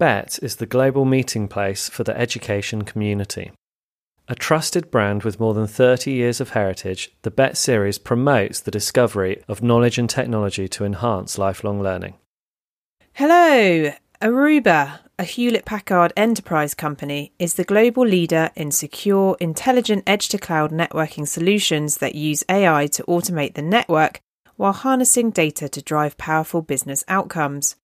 Bett is the global meeting place for the education community. A trusted brand with more than 30 years of heritage, the Bett series promotes the discovery of knowledge and technology to enhance lifelong learning. Hello! Aruba, a Hewlett Packard enterprise company, is the global leader in secure, intelligent edge to cloud networking solutions that use AI to automate the network while harnessing data to drive powerful business outcomes.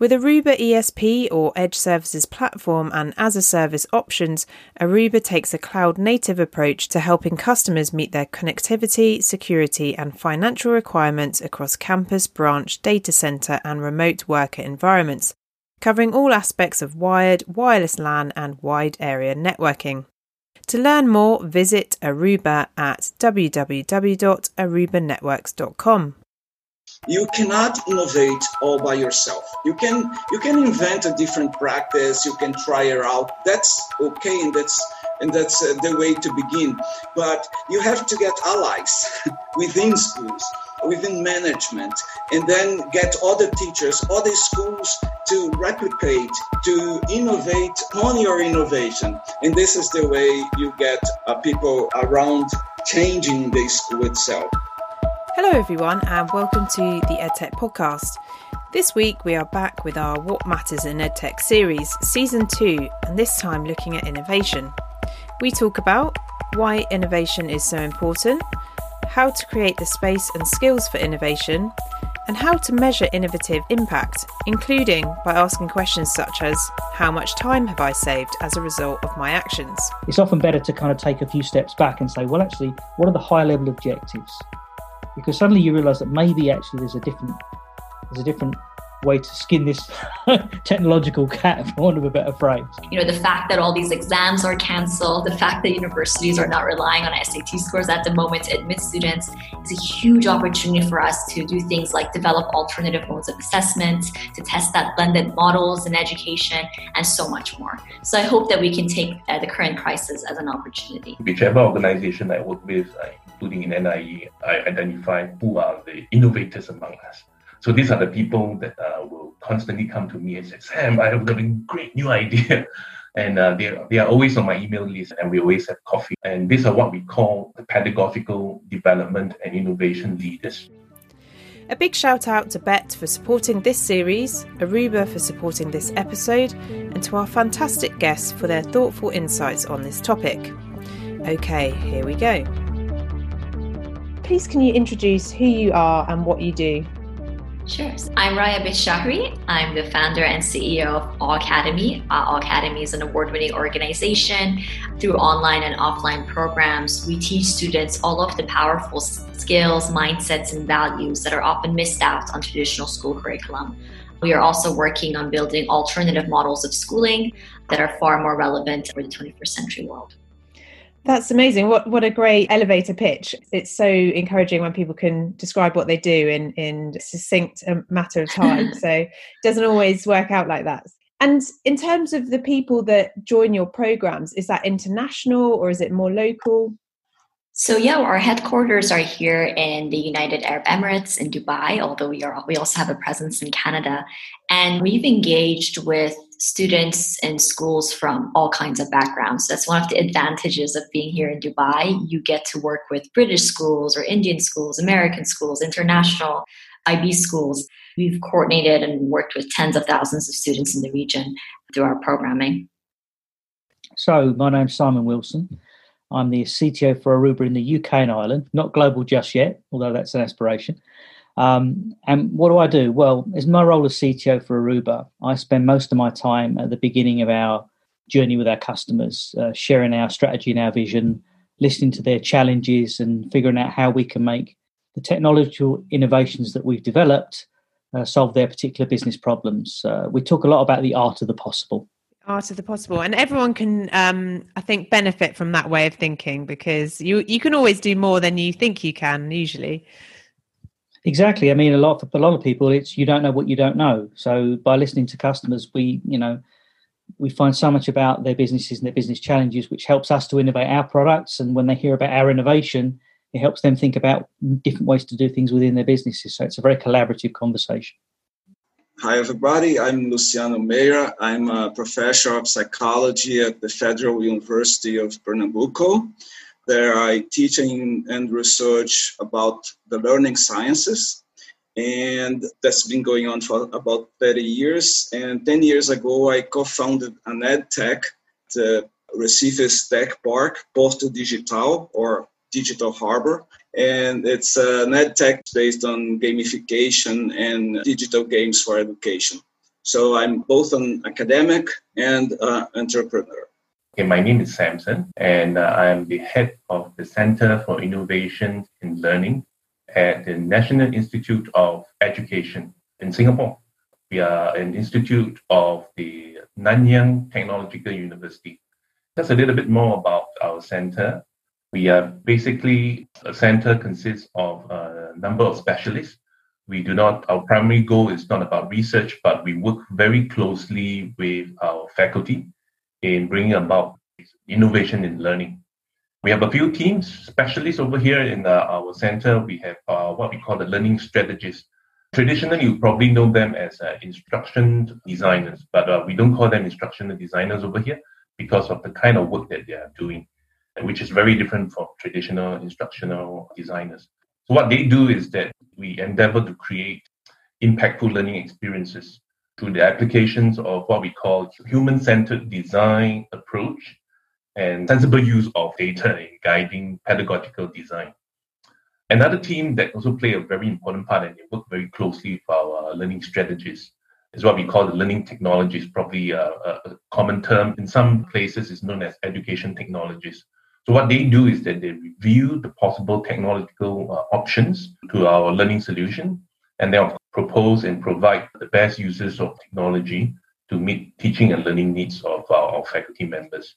With Aruba ESP or Edge Services platform and as a service options, Aruba takes a cloud native approach to helping customers meet their connectivity, security, and financial requirements across campus, branch, data center, and remote worker environments, covering all aspects of wired, wireless LAN, and wide area networking. To learn more, visit Aruba at www.arubanetworks.com. You cannot innovate all by yourself. You can you can invent a different practice. You can try it out. That's okay, and that's and that's uh, the way to begin. But you have to get allies within schools, within management, and then get other teachers, other schools to replicate, to innovate on your innovation. And this is the way you get uh, people around changing the school itself. Hello, everyone, and welcome to the EdTech podcast. This week, we are back with our What Matters in EdTech series, season two, and this time looking at innovation. We talk about why innovation is so important, how to create the space and skills for innovation, and how to measure innovative impact, including by asking questions such as How much time have I saved as a result of my actions? It's often better to kind of take a few steps back and say, well, actually, what are the high level objectives? Because suddenly you realize that maybe actually there's a different there's a different way to skin this technological cat, for want of a better phrase. You know, the fact that all these exams are canceled, the fact that universities are not relying on SAT scores at the moment to admit students is a huge opportunity for us to do things like develop alternative modes of assessment, to test that blended models in education, and so much more. So I hope that we can take uh, the current crisis as an opportunity. Whichever organization I work with, uh, including in NIE, I identify who are the innovators among us. So these are the people that uh, will constantly come to me and say, Sam, I have got a great new idea. And uh, they, they are always on my email list and we always have coffee. And these are what we call the pedagogical development and innovation leaders. A big shout out to Bett for supporting this series, Aruba for supporting this episode, and to our fantastic guests for their thoughtful insights on this topic. Okay, here we go. Please, can you introduce who you are and what you do? Sure. I'm Raya Bidshahri. I'm the founder and CEO of Awecademy. Uh, Awecademy is an award winning organization. Through online and offline programs, we teach students all of the powerful skills, mindsets, and values that are often missed out on traditional school curriculum. We are also working on building alternative models of schooling that are far more relevant for the 21st century world. That's amazing. What what a great elevator pitch. It's so encouraging when people can describe what they do in in succinct um, matter of time. so it doesn't always work out like that. And in terms of the people that join your programs, is that international or is it more local? So yeah, our headquarters are here in the United Arab Emirates in Dubai, although we are we also have a presence in Canada. And we've engaged with students and schools from all kinds of backgrounds. That's one of the advantages of being here in Dubai. You get to work with British schools or Indian schools, American schools, international IB schools. We've coordinated and worked with tens of thousands of students in the region through our programming. So, my name's Simon Wilson. I'm the CTO for Aruba in the UK and Ireland, not global just yet, although that's an aspiration. Um, and what do I do? Well, as my role as CTO for Aruba, I spend most of my time at the beginning of our journey with our customers, uh, sharing our strategy and our vision, listening to their challenges, and figuring out how we can make the technological innovations that we've developed uh, solve their particular business problems. Uh, we talk a lot about the art of the possible. Art of the possible, and everyone can, um, I think, benefit from that way of thinking because you you can always do more than you think you can usually. Exactly. I mean, a lot for a lot of people, it's you don't know what you don't know. So by listening to customers, we you know we find so much about their businesses and their business challenges, which helps us to innovate our products. And when they hear about our innovation, it helps them think about different ways to do things within their businesses. So it's a very collaborative conversation. Hi, everybody. I'm Luciano Meira. I'm a professor of psychology at the Federal University of Pernambuco. There, I teach and research about the learning sciences, and that's been going on for about 30 years. And 10 years ago, I co founded an ed tech, the Recife's Tech Park, Porto Digital, or Digital Harbor, and it's an ed tech based on gamification and digital games for education. So I'm both an academic and an entrepreneur. Okay, my name is Samson, and uh, I am the head of the Center for Innovation in Learning at the National Institute of Education in Singapore. We are an institute of the Nanyang Technological University. Just a little bit more about our center. We are basically a center consists of a number of specialists. We do not, our primary goal is not about research, but we work very closely with our faculty in bringing about innovation in learning. We have a few teams, specialists over here in the, our center. We have uh, what we call the learning strategists. Traditionally, you probably know them as uh, instruction designers, but uh, we don't call them instructional designers over here because of the kind of work that they are doing which is very different from traditional instructional designers. So what they do is that we endeavor to create impactful learning experiences through the applications of what we call human-centered design approach and sensible use of data in guiding pedagogical design. Another team that also play a very important part and they work very closely with our learning strategists is what we call the learning technologies, probably a, a common term. In some places, is known as education technologies. So what they do is that they review the possible technological uh, options to our learning solution, and they propose and provide the best uses of technology to meet teaching and learning needs of our, our faculty members.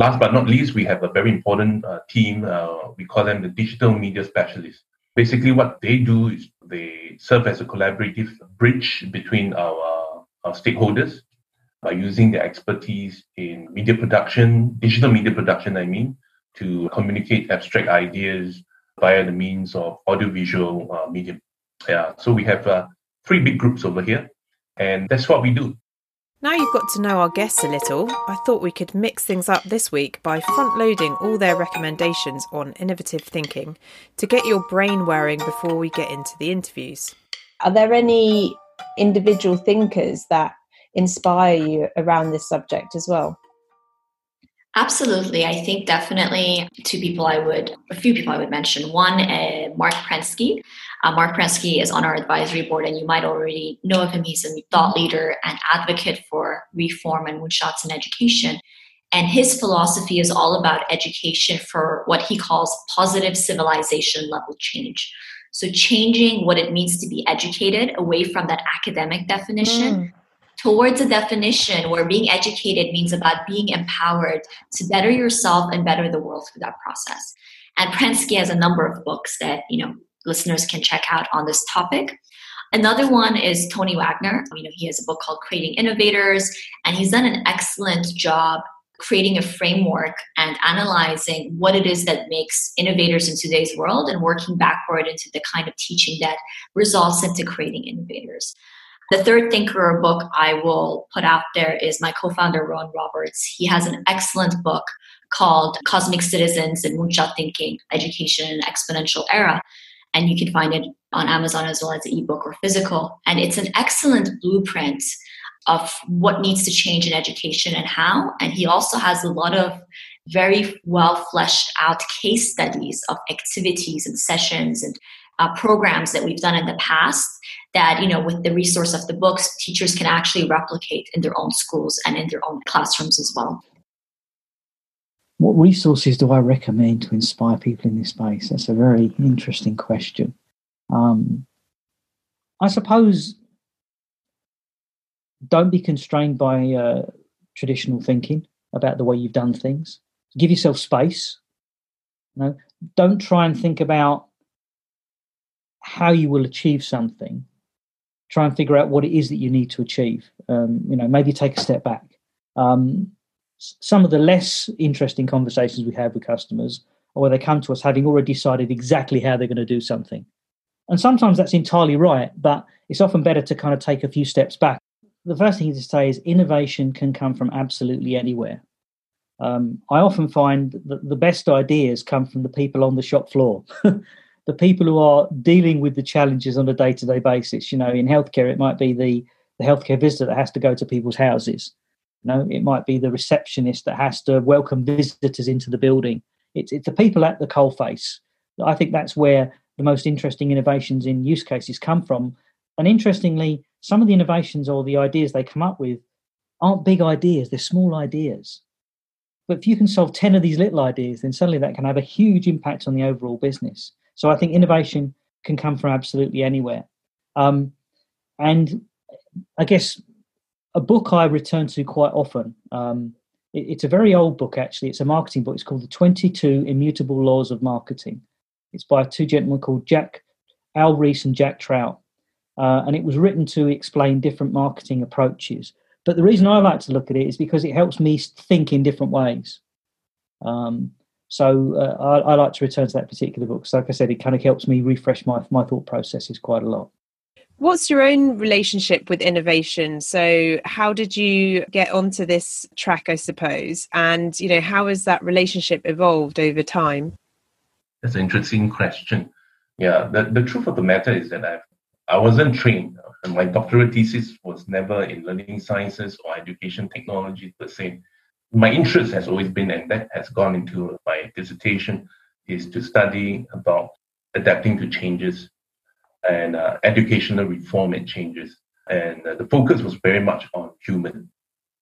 Last but not least, we have a very important uh, team. Uh, we call them the digital media specialists. Basically, what they do is they serve as a collaborative bridge between our, our stakeholders by using their expertise in media production, digital media production, I mean, to communicate abstract ideas via the means of audiovisual uh, medium. Yeah, so we have uh, three big groups over here, and that's what we do. Now you've got to know our guests a little, I thought we could mix things up this week by front loading all their recommendations on innovative thinking to get your brain whirring before we get into the interviews. Are there any individual thinkers that inspire you around this subject as well? Absolutely. I think definitely two people I would, a few people I would mention. One, uh, Marc Prensky. Uh, Marc Prensky is on our advisory board, and you might already know of him. He's a thought leader and advocate for reform and moonshots in education. And his philosophy is all about education for what he calls positive civilization level change. So, changing what it means to be educated away from that academic definition mm towards a definition where being educated means about being empowered to better yourself and better the world through that process. And Prensky has a number of books that, you know, listeners can check out on this topic. Another one is Tony Wagner. You know, he has a book called Creating Innovators, and he's done an excellent job creating a framework and analyzing what it is that makes innovators in today's world and working backward into the kind of teaching that results into creating innovators. The third thinker or book I will put out there is my co-founder Ron Roberts. He has an excellent book called Cosmic Citizens and Moonshot Thinking: Education in Exponential Era, and you can find it on Amazon as well as ebook or physical. And it's an excellent blueprint of what needs to change in education and how. And he also has a lot of very well fleshed out case studies of activities and sessions and uh, programs that we've done in the past that you know with the resource of the books teachers can actually replicate in their own schools and in their own classrooms as well what resources do i recommend to inspire people in this space? That's a very interesting question. Um, i suppose don't be constrained by uh, traditional thinking about the way you've done things. Give yourself space. You know don't try and think about how you will achieve something. Try and figure out what it is that you need to achieve. Um, you know maybe take a step back. Um, some of the less interesting conversations we have with customers are where they come to us having already decided exactly how they're going to do something And sometimes that's entirely right, but it's often better to kind of take a few steps back. The first thing to say is innovation can come from absolutely anywhere. Um, I often find that the best ideas come from the people on the shop floor, the people who are dealing with the challenges on a day to day basis. You know, in healthcare, it might be the, the healthcare visitor that has to go to people's houses. You know, it might be the receptionist that has to welcome visitors into the building. It's, it's the people at the coalface. I think that's where the most interesting innovations in use cases come from. And interestingly, some of the innovations or the ideas they come up with aren't big ideas, they're small ideas. But if you can solve 10 of these little ideas, then suddenly that can have a huge impact on the overall business. So I think innovation can come from absolutely anywhere. Um, and I guess a book I return to quite often. Um, it, it's a very old book, actually. It's a marketing book. It's called The 22 Immutable Laws of Marketing. It's by two gentlemen called Jack Al Ries and Jack Trout. Uh, and it was written to explain different marketing approaches. But the reason I like to look at it is because it helps me think in different ways. Um, so uh, I, I, like to return to that particular book. So like I said, it kind of helps me refresh my, my thought processes quite a lot. What's your own relationship with innovation? So, how did you get onto this track, I suppose? And, you know, how has that relationship evolved over time? That's an interesting question. Yeah, the, the truth of the matter is that I I wasn't trained. My doctoral thesis was never in learning sciences or education technology per se. My interest has always been, and that has gone into my dissertation, is to study about adapting to changes and uh, educational reform and changes. And uh, the focus was very much on human,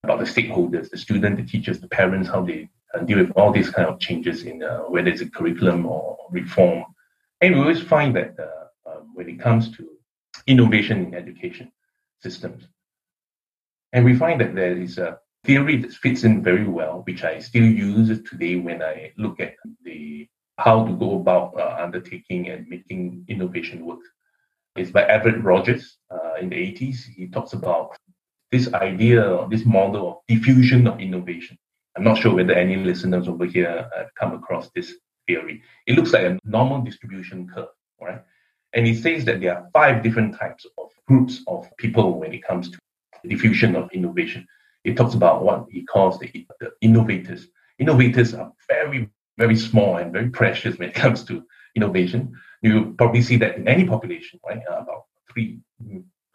about the stakeholders, the student, the teachers, the parents, how they uh, deal with all these kind of changes in uh, whether it's a curriculum or reform. And we always find that uh, um, when it comes to innovation in education systems, and we find that there is a theory that fits in very well, which I still use today when I look at the how to go about uh, undertaking and making innovation work is by Everett Rogers uh, in the 80s. He talks about this idea, this model of diffusion of innovation. I'm not sure whether any listeners over here have come across this theory. It looks like a normal distribution curve, right? And he says that there are five different types of groups of people when it comes to diffusion of innovation. He talks about what he calls the, the innovators. Innovators are very, very small and very precious when it comes to innovation you probably see that in any population, right? Uh, about three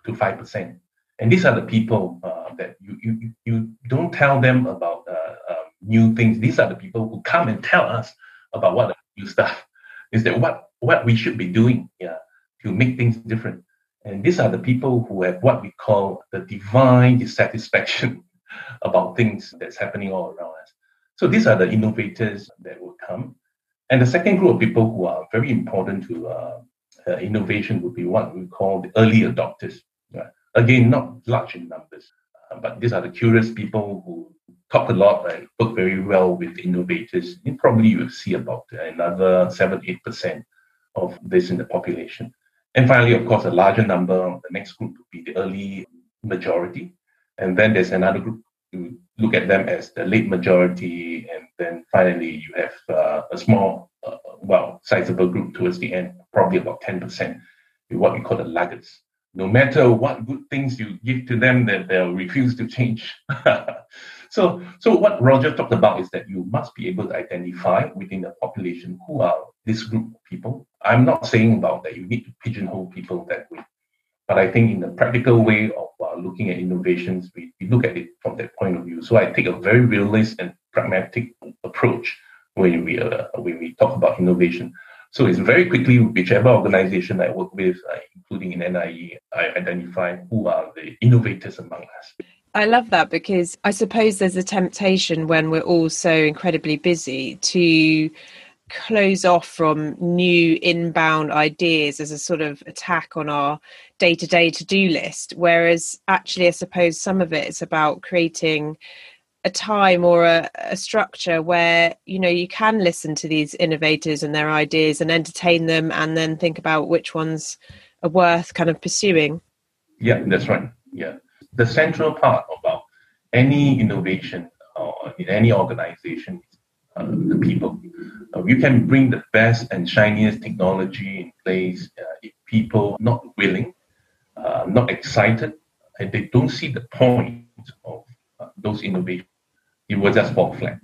to five percent. And these are the people uh, that you, you you don't tell them about uh, um, new things. These are the people who come and tell us about what new stuff is. That what what we should be doing, yeah, to make things different. And these are the people who have what we call the divine dissatisfaction about things that's happening all around us. So these are the innovators that will come and the second group of people who are very important to uh, uh, innovation would be what we call the early adopters. Again, not large in numbers, uh, but these are the curious people who talk a lot and work very well with innovators. And probably you will see about another 7 8% of this in the population. And finally, of course, a larger number, the next group would be the early majority. And then there's another group you look at them as the late majority, and then finally you have uh, a small, uh, well, sizable group towards the end, probably about 10%, with what we call the laggards. No matter what good things you give to them, that they'll refuse to change. so, so what Roger talked about is that you must be able to identify within the population who are this group of people. I'm not saying about that you need to pigeonhole people that way. But I think in the practical way of looking at innovations, we, we look at it from that point of view. So I take a very realist and pragmatic approach when we uh, when we talk about innovation. So it's very quickly whichever organization I work with, uh, including in NIE, I identify who are the innovators among us. I love that because I suppose there's a temptation when we're all so incredibly busy to close off from new inbound ideas as a sort of attack on our day to day to do list. Whereas actually, I suppose some of it is about creating a time or a, a, structure where you know you can listen to these innovators and their ideas and entertain them and then think about which ones are worth kind of pursuing yeah that's right yeah the central part about any innovation or in any organization uh, the people uh, you can bring the best and shiniest technology in place uh, if people not willing, uh, not excited, and they don't see the point of uh, those innovations, it will just fall flat.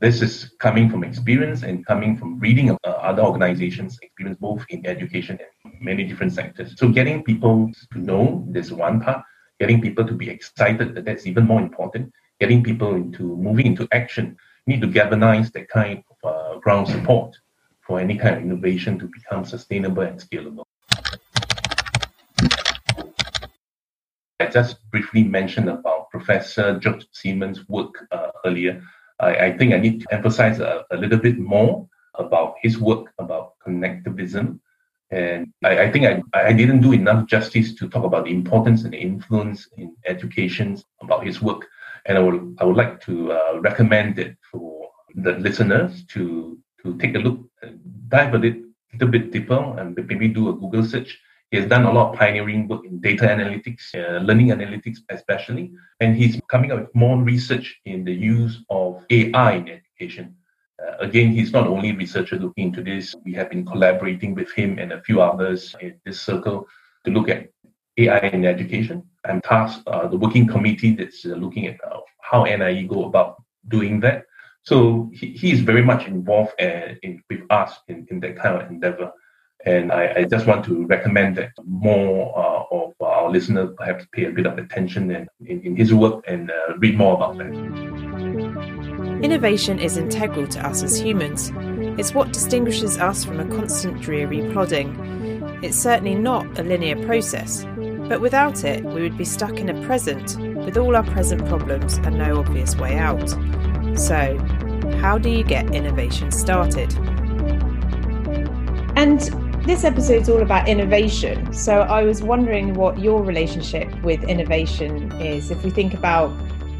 This is coming from experience and coming from reading uh, other organizations' experience, both in education and many different sectors. So, getting people to know this one part, getting people to be excited, that's even more important. Getting people into moving into action, need to galvanize that kind of uh, ground support for any kind of innovation to become sustainable and scalable. I just briefly mentioned about Professor George Siemens' work uh, earlier. I, I, think I need to emphasize a, a, little bit more about his work about connectivism. And I, I think I, I didn't do enough justice to talk about the importance and the influence in education about his work. And I would, I would like to uh, recommend it for the listeners to, to take a look, dive a little, little bit deeper, and maybe do a Google search he has done a lot of pioneering work in data analytics, uh, learning analytics especially, and he's coming up with more research in the use of AI in education. Uh, again, he's not only researcher looking into this. We have been collaborating with him and a few others in this circle to look at AI in education. I'm tasked uh, the working committee that's uh, looking at uh, how NIE go about doing that. So he, he is very much involved uh, in, with us in, in that kind of endeavor. And I, I just want to recommend that more uh, of our listeners perhaps pay a bit of attention in, in, in his work and uh, read more about that. Innovation is integral to us as humans. It's what distinguishes us from a constant dreary plodding. It's certainly not a linear process, but without it, we would be stuck in a present with all our present problems and no obvious way out. So, how do you get innovation started? And this episode is all about innovation. So I was wondering what your relationship with innovation is. If we think about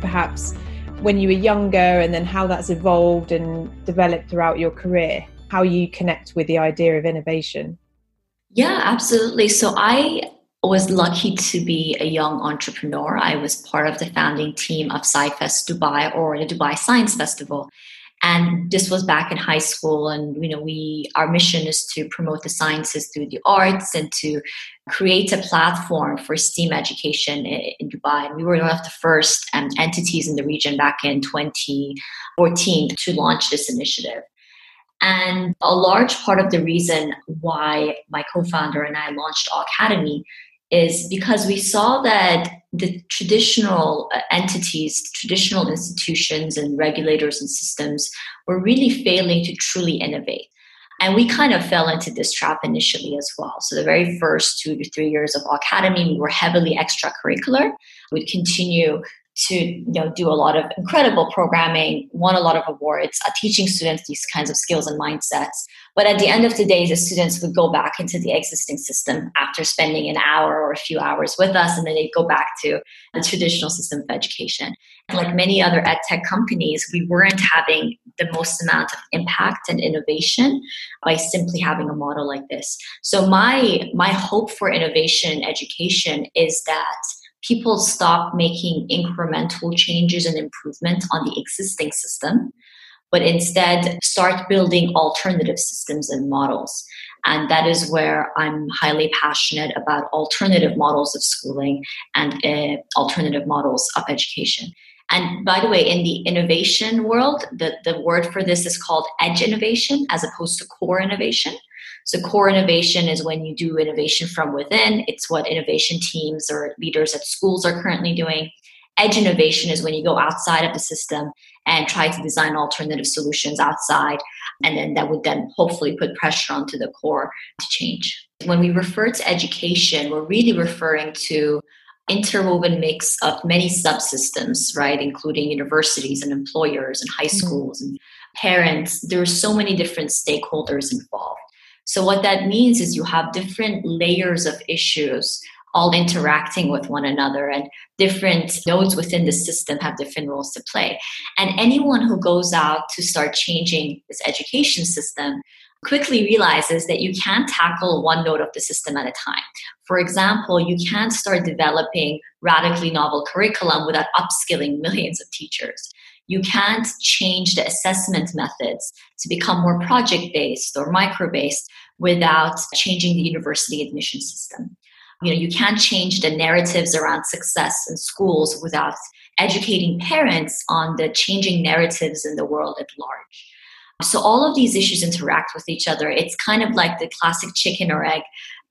perhaps when you were younger and then how that's evolved and developed throughout your career, how you connect with the idea of innovation. Yeah, absolutely. So I was lucky to be a young entrepreneur. I was part of the founding team of SciFest Dubai or the Dubai Science Festival and this was back in high school and you know we our mission is to promote the sciences through the arts and to create a platform for STEAM education in, Dubai. And we were one of the first um, entities in the region back in 2014 to launch this initiative. And a large part of the reason why my co-founder and I launched Awecademy is because we saw that the traditional uh, entities, traditional institutions, and regulators and systems were really failing to truly innovate. And we kind of fell into this trap initially as well. So, the very first two to three years of Awecademy, we were heavily extracurricular. We'd continue to you know do a lot of incredible programming won a lot of awards uh, teaching students these kinds of skills and mindsets but at the end of the day the students would go back into the existing system after spending an hour or a few hours with us and then they'd go back to the traditional system of education. And like many other ed tech companies we weren't having the most amount of impact and innovation by simply having a model like this. So my my hope for innovation in education is that people stop making incremental changes and improvement on the existing system, but instead start building alternative systems and models. And that is where I'm highly passionate about alternative models of schooling and uh, alternative models of education. And by the way, in the innovation world, the, the word for this is called edge innovation as opposed to core innovation. So, core innovation is when you do innovation from within. It's what innovation teams or leaders at schools are currently doing. Edge innovation is when you go outside of the system and try to design alternative solutions outside. And then that would then hopefully put pressure onto the core to change. When we refer to education, we're really referring to interwoven mix of many subsystems, right, including universities and employers and high mm-hmm. schools mm-hmm. and parents. There are so many different stakeholders involved. So, what that means is you have different layers of issues all interacting with one another, and different nodes within the system have different roles to play. And anyone who goes out to start changing this education system quickly realizes that you can't tackle one node of the system at a time. For example, you can't start developing radically novel curriculum without upskilling millions of teachers. You can't change the assessment methods to become more project based or micro based without changing the university admission system. You know, you can't change the narratives around success in schools without educating parents on the changing narratives in the world at large. So all of these issues interact with each other. It's kind of like the classic chicken or egg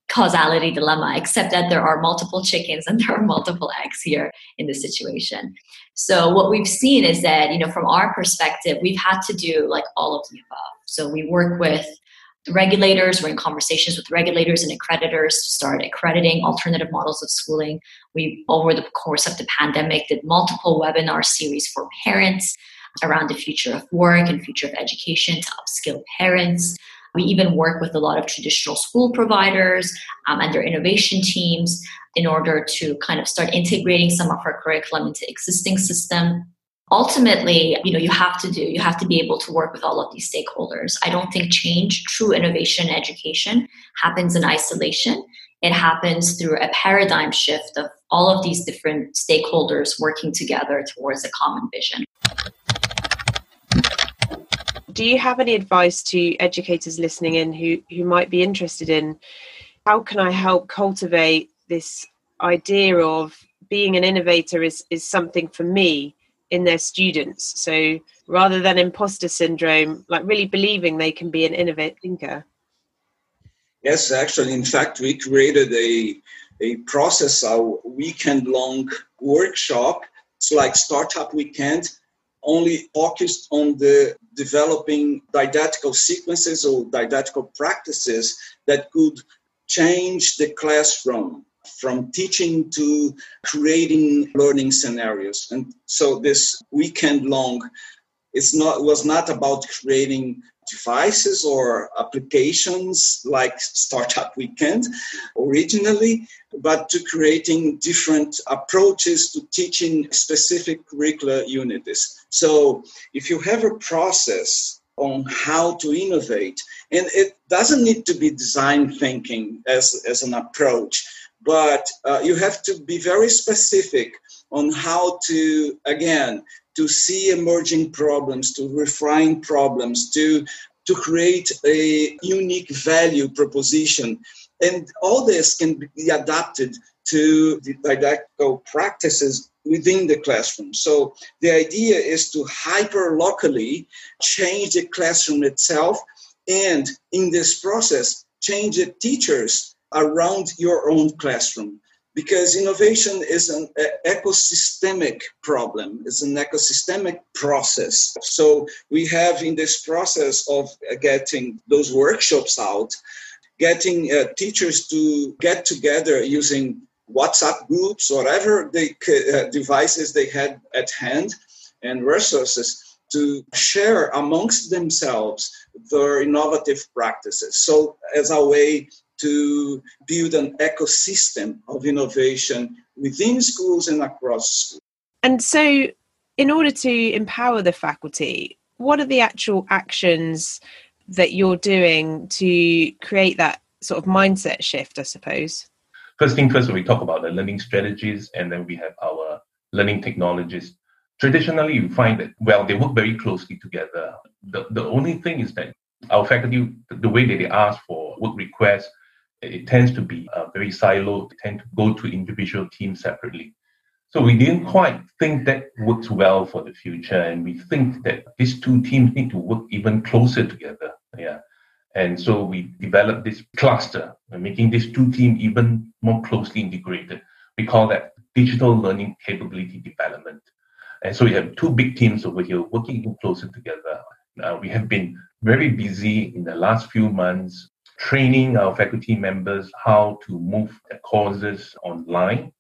causality dilemma, except that there are multiple chickens and there are multiple eggs here in the situation. So what we've seen is that, you know, from our perspective, we've had to do like all of the above. So we work with regulators, we're in conversations with regulators and accreditors to start accrediting alternative models of schooling. We, over the course of the pandemic, did multiple webinar series for parents around the future of work and future of education to upskill parents. We even work with a lot of traditional school providers um, and their innovation teams in order to kind of start integrating some of our curriculum into existing system. Ultimately, you know, you have to do, you have to be able to work with all of these stakeholders. I don't think change, true innovation in education happens in isolation. It happens through a paradigm shift of all of these different stakeholders working together towards a common vision do you have any advice to educators listening in who, who might be interested in how can I help cultivate this idea of being an innovator is, is something for me in their students? So rather than imposter syndrome, like really believing they can be an innovative thinker. Yes, actually, in fact, we created a, a process, a weekend long workshop. It's like Startup Weekend only focused on the developing didactical sequences or didactical practices that could change the classroom from teaching to creating learning scenarios and so this weekend long it's not was not about creating devices or applications like Startup Weekend originally, but to creating different approaches to teaching specific curricular units. So if you have a process on how to innovate, and it doesn't need to be design thinking as, as an approach, but uh, you have to be very specific on how to, again, to see emerging problems, to refine problems, to, to create a unique value proposition. And all this can be adapted to the didactical practices within the classroom. So the idea is to hyper locally change the classroom itself and in this process change the teachers around your own classroom because innovation is an ecosystemic problem it's an ecosystemic process. So we have in this process of getting those workshops out getting uh, teachers to get together using whatsapp groups whatever the uh, devices they had at hand and resources to share amongst themselves their innovative practices. So as a way to build an ecosystem of innovation within schools and across schools. And so, in order to empower the faculty, what are the actual actions that you're doing to create that sort of mindset shift, I suppose? First thing first, we talk about the learning strategies, and then we have our learning technologies. Traditionally, you find that, well, they work very closely together. The, the only thing is that our faculty, the way that they ask for work requests, it tends to be uh, very siloed, they tend to go to individual teams separately. So we didn't quite think that works well for the future, and we think that these two teams need to work even closer together. Yeah. And so we developed this cluster, making these two teams even more closely integrated. We call that digital learning capability development. And so we have two big teams over here working even closer together. Uh, we have been very busy in the last few months training our faculty members how to move courses online,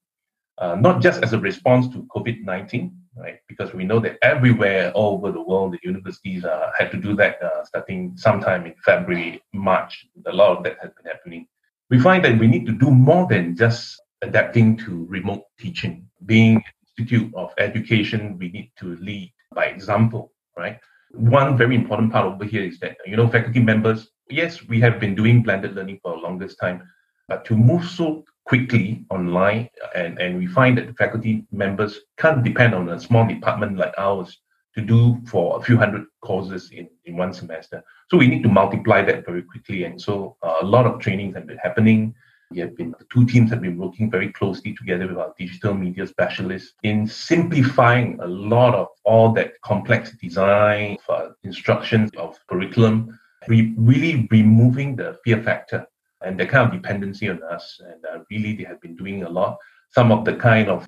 uh, not just as a response to COVID 19, right? Because we know that everywhere all over the world, the universities uh, had to do that uh, starting sometime in February, March. A lot of that has been happening. We find that we need to do more than just adapting to remote teaching. Being an institute of education, we need to lead by example, right? One very important part over here is that, you know, faculty members yes, we have been doing blended learning for the longest time, but to move so quickly online, and, and we find that the faculty members can't depend on a small department like ours to do for a few hundred courses in, in one semester. So we need to multiply that very quickly. And so uh, a lot of trainings have been happening. We have been, the two teams have been working very closely together with our digital media specialists in simplifying a lot of all that complex design, uh, instructions of curriculum, re- really removing the fear factor and the kind of dependency on us. And uh, really, they have been doing a lot. Some of the kind of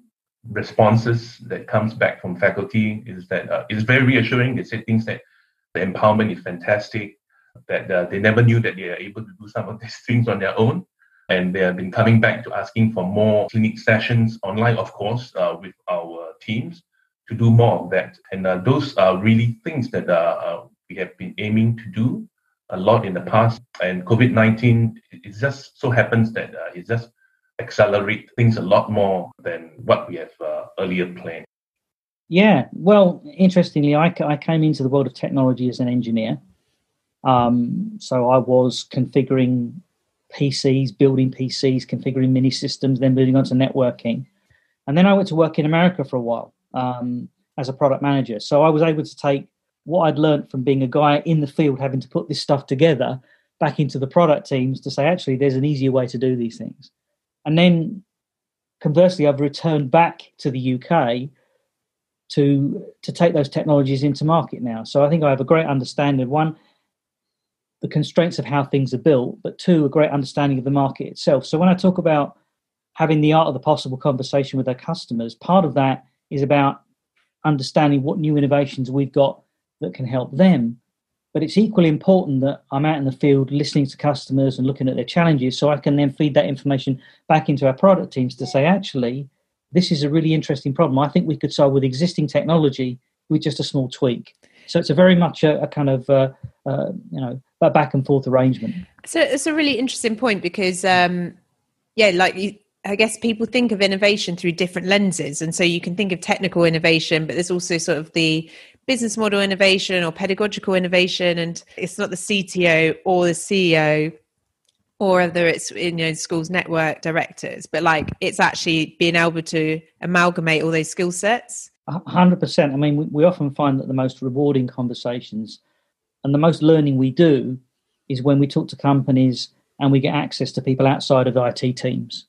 responses that comes back from faculty is that uh, it's very reassuring. They say things that the empowerment is fantastic, that uh, they never knew that they are able to do some of these things on their own. And they have been coming back to asking for more clinic sessions online, of course, uh, with our teams to do more of that. And uh, those are really things that uh, we have been aiming to do a lot in the past. And COVID 19, it just so happens that it just accelerate things a lot more than what we have uh, earlier planned. Yeah, well, interestingly, I, I came into the world of technology as an engineer. Um, so I was configuring PCs, building PCs, configuring mini systems, then moving on to networking. And then I went to work in America for a while um, as a product manager. So I was able to take what I'd learned from being a guy in the field, having to put this stuff together, back into the product teams to say, actually, there's an easier way to do these things. And then conversely, I've returned back to the UK to to take those technologies into market now. So I think I have a great understanding of one, the constraints of how things are built, but two, a great understanding of the market itself. So when I talk about having the art of the possible conversation with our customers, part of that is about understanding what new innovations we've got that can help them but it's equally important that I'm out in the field listening to customers and looking at their challenges so I can then feed that information back into our product teams to say, actually, this is a really interesting problem. I think we could solve with existing technology with just a small tweak. So it's a very much a, a kind of uh, uh, you know a back and forth arrangement. So it's a really interesting point because um, yeah, like you, I guess people think of innovation through different lenses, and so you can think of technical innovation, but there's also sort of the business model innovation or pedagogical innovation and it's not the cto or the ceo or whether it's in you know schools network directors but like it's actually being able to amalgamate all those skill sets 100% i mean we, we often find that the most rewarding conversations and the most learning we do is when we talk to companies and we get access to people outside of the IT teams.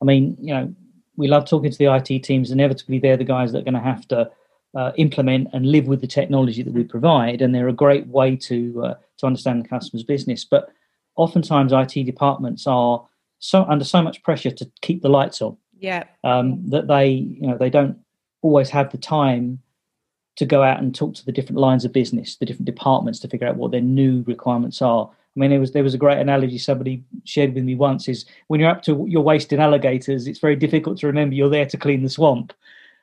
I mean, you know, we love talking to the IT teams. Inevitably, they're the guys that are going to have to uh, implement and live with the technology that we provide, and they're a great way to uh, to understand the customer's business. But oftentimes, IT departments are so under so much pressure to keep the lights on. Yeah. Um, that they you know they don't always have the time to go out and talk to the different lines of business, the different departments to figure out what their new requirements are. I mean, there was there was a great analogy somebody shared with me once: is when you're up to your waist in alligators, it's very difficult to remember you're there to clean the swamp.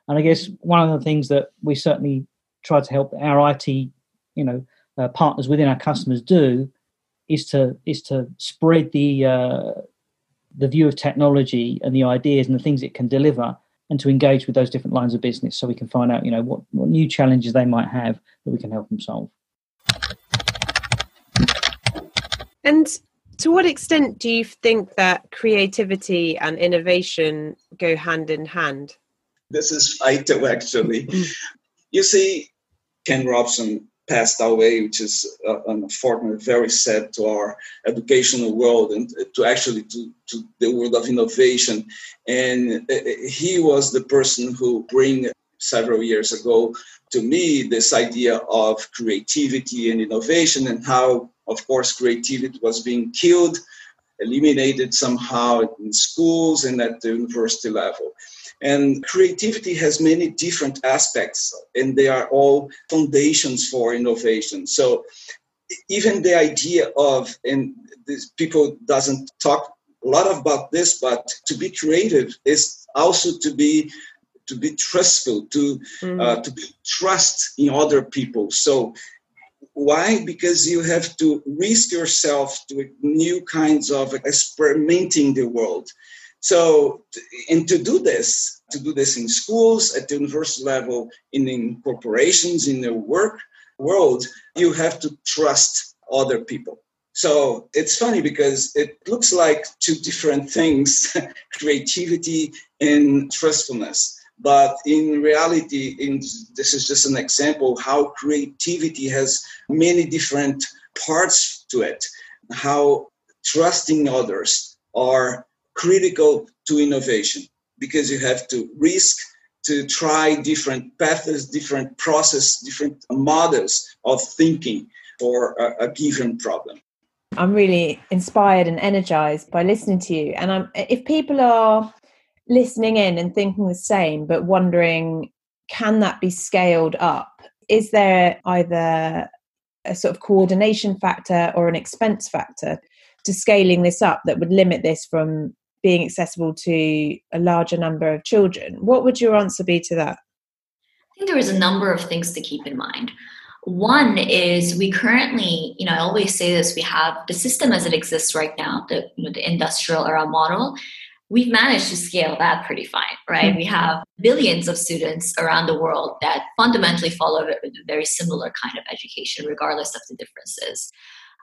And I guess one of the things that we certainly try to help our IT, you know, uh, partners within our customers do is to is to spread the uh, the view of technology and the ideas and the things it can deliver, and to engage with those different lines of business, so we can find out, you know, what what new challenges they might have that we can help them solve. And to what extent do you think that creativity and innovation go hand in hand? This is vital, actually. you see, Ken Robinson passed away, which is uh, unfortunately very sad to our educational world and to actually to, to the world of innovation. And uh, he was the person who bring several years ago to me this idea of creativity and innovation and how, of course, creativity was being killed, eliminated somehow in schools and at the university level. And creativity has many different aspects, and they are all foundations for innovation. So even the idea of, and this, people doesn't talk a lot about this, but to be creative is also to be to be trustful, to mm. uh, to be trust in other people. So why? Because you have to risk yourself to new kinds of experimenting the world. So, and to do this, to do this in schools, at the university level, in, in corporations, in the work world, you have to trust other people. So it's funny because it looks like two different things creativity and trustfulness. but in reality in, this is just an example how creativity has many different parts to it how trusting others are critical to innovation because you have to risk to try different paths different process different models of thinking for a, a given problem i'm really inspired and energized by listening to you and I'm, if people are listening in and thinking the same, but wondering can that be scaled up? Is there either a sort of coordination factor or an expense factor to scaling this up that would limit this from being accessible to a larger number of children? What would your answer be to that? I think there is a number of things to keep in mind. One is we currently, you know, I always say this: we have the system as it exists right now, the you know, the industrial era model, we've managed to scale that pretty fine, right? Mm-hmm. We have billions of students around the world that fundamentally follow a very similar kind of education, regardless of the differences.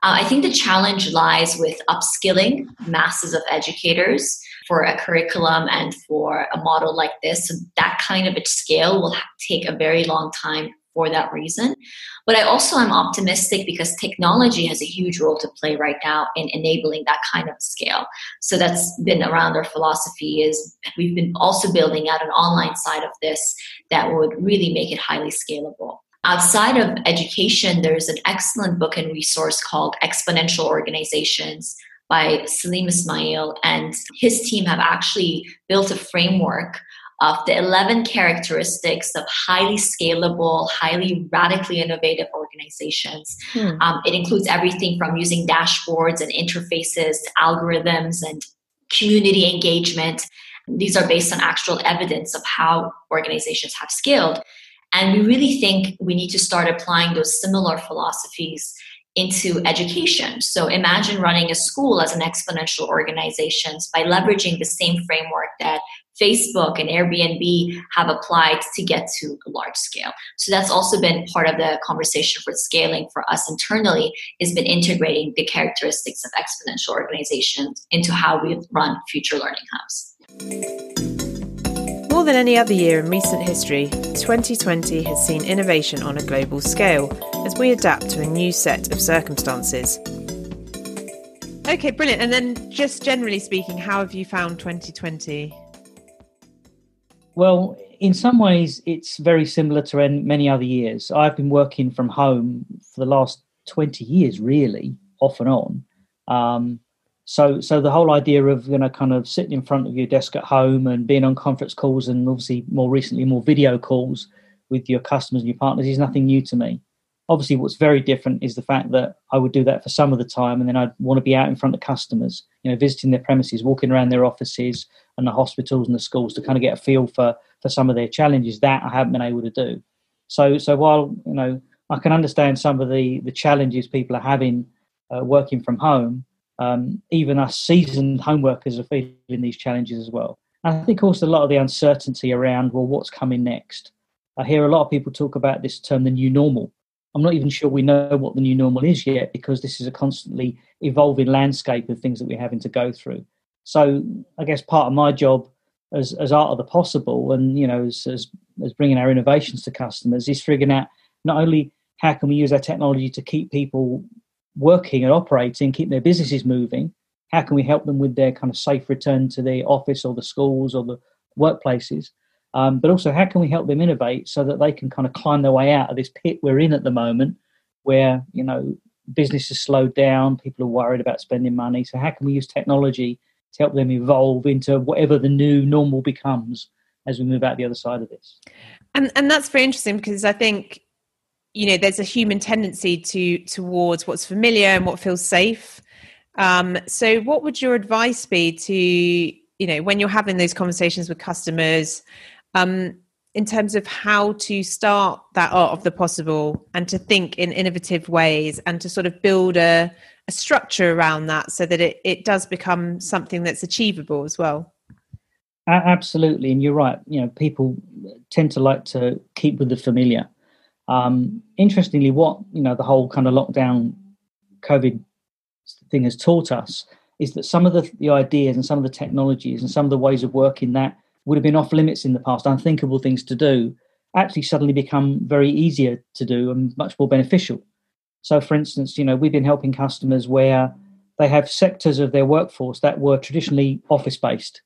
Uh, I think the challenge lies with upskilling masses of educators for a curriculum and for a model like this. So that kind of a scale will take a very long time for that reason. But I also am optimistic because technology has a huge role to play right now in enabling that kind of scale. So that's been around our philosophy is we've been also building out an online side of this that would really make it highly scalable. Outside of education, there's an excellent book and resource called Exponential Organizations by Salim Ismail, and his team have actually built a framework of the 11 characteristics of highly scalable, highly radically innovative organizations. Hmm. Um, it includes everything from using dashboards and interfaces to algorithms and community engagement. These are based on actual evidence of how organizations have scaled. And we really think we need to start applying those similar philosophies into education. So imagine running a school as an exponential organization by leveraging the same framework that Facebook and Airbnb have applied to get to a large scale. So that's also been part of the conversation for scaling for us internally has been integrating the characteristics of exponential organizations into how we run future learning hubs. More than any other year in recent history, 2020 has seen innovation on a global scale as we adapt to a new set of circumstances. Okay, brilliant. And then, just generally speaking, how have you found 2020? Well, in some ways, it's very similar to many other years. I've been working from home for the last 20 years, really, off and on. Um, so, so the whole idea of you know, kind of sitting in front of your desk at home and being on conference calls, and obviously more recently, more video calls with your customers and your partners, is nothing new to me. Obviously, what's very different is the fact that I would do that for some of the time, and then I'd want to be out in front of customers, you know, visiting their premises, walking around their offices and the hospitals and the schools to kind of get a feel for for some of their challenges. That I haven't been able to do. So, so while you know I can understand some of the the challenges people are having uh, working from home, um, even us seasoned home workers are feeling these challenges as well. And I think also a lot of the uncertainty around well, what's coming next. I hear a lot of people talk about this term, the new normal, I'm not even sure we know what the new normal is yet because this is a constantly evolving landscape of things that we're having to go through. So I guess part of my job as, as art of the possible and, you know, as, as, as bringing our innovations to customers is figuring out not only how can we use our technology to keep people working and operating, keep their businesses moving, how can we help them with their kind of safe return to the office or the schools or the workplaces, um, but also, how can we help them innovate so that they can kind of climb their way out of this pit we're in at the moment, where you know business has slowed down, people are worried about spending money. So, how can we use technology to help them evolve into whatever the new normal becomes as we move out the other side of this? And and that's very interesting because I think you know there's a human tendency to towards what's familiar and what feels safe. Um, so, what would your advice be to you know when you're having those conversations with customers um, in terms of how to start that art of the possible and to think in innovative ways and to sort of build a, a structure around that so that it, it does become something that's achievable as well? Absolutely. And you're right. You know people tend to like to keep with the familiar um, interestingly what you know the whole kind of lockdown covid thing has taught us is that some of the, the ideas and some of the technologies and some of the ways of working that would have been off limits in the past, unthinkable things to do, actually suddenly become very easier to do and much more beneficial. So, for instance, you know, we've been helping customers where they have sectors of their workforce that were traditionally office based,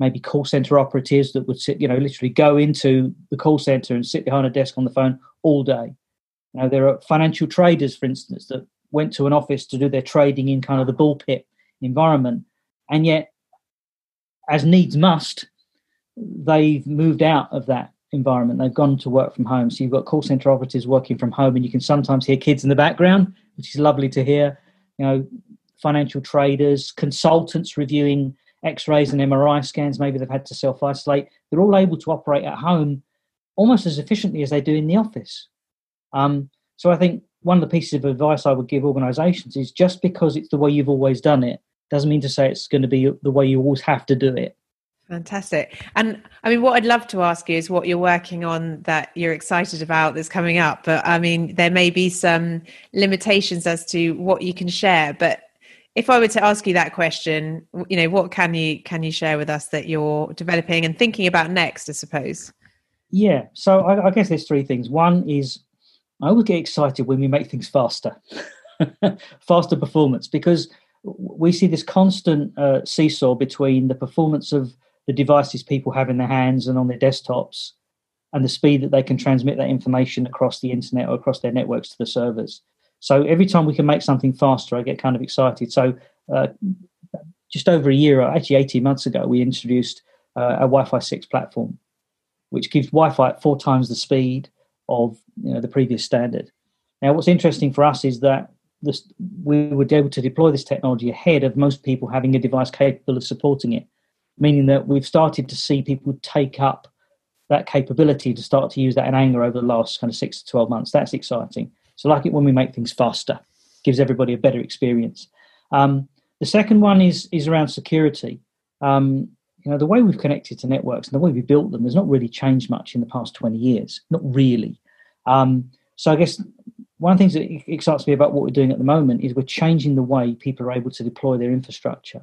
maybe call center operatives that would sit, you know, literally go into the call center and sit behind a desk on the phone all day. You know, there are financial traders, for instance, that went to an office to do their trading in kind of the bullpit environment, and yet, as needs must, they've moved out of that environment. They've gone to work from home. So you've got call center operatives working from home, and you can sometimes hear kids in the background, which is lovely to hear. You know, financial traders, consultants reviewing X-rays and MRI scans. Maybe they've had to self-isolate. They're all able to operate at home almost as efficiently as they do in the office. Um, so I think one of the pieces of advice I would give organisations is just because it's the way you've always done it doesn't mean to say it's going to be the way you always have to do it. Fantastic. And I mean, what I'd love to ask you is what you're working on that you're excited about that's coming up. But I mean, there may be some limitations as to what you can share. But if I were to ask you that question, you know, what can you can you share with us that you're developing and thinking about next? I suppose. Yeah. So I, I guess there's three things. One is I always get excited when we make things faster, faster performance, because we see this constant uh, seesaw between the performance of the devices people have in their hands and on their desktops and the speed that they can transmit that information across the internet or across their networks to the servers. So every time we can make something faster, I get kind of excited. So uh, just over a year, actually 18 months ago, we introduced uh, a Wi-Fi 6 platform, which gives Wi-Fi at four times the speed of you know, the previous standard. Now, what's interesting for us is that this, we were able to deploy this technology ahead of most people having a device capable of supporting it, meaning that we've started to see people take up that capability to start to use that in anger over the last kind of six to 12 months. That's exciting. So, I like it when we make things faster, gives everybody a better experience. Um, the second one is is around security. Um, you know, the way we've connected to networks and the way we built them has not really changed much in the past 20 years. Not really. Um, so I guess one of the things that excites me about what we're doing at the moment is we're changing the way people are able to deploy their infrastructure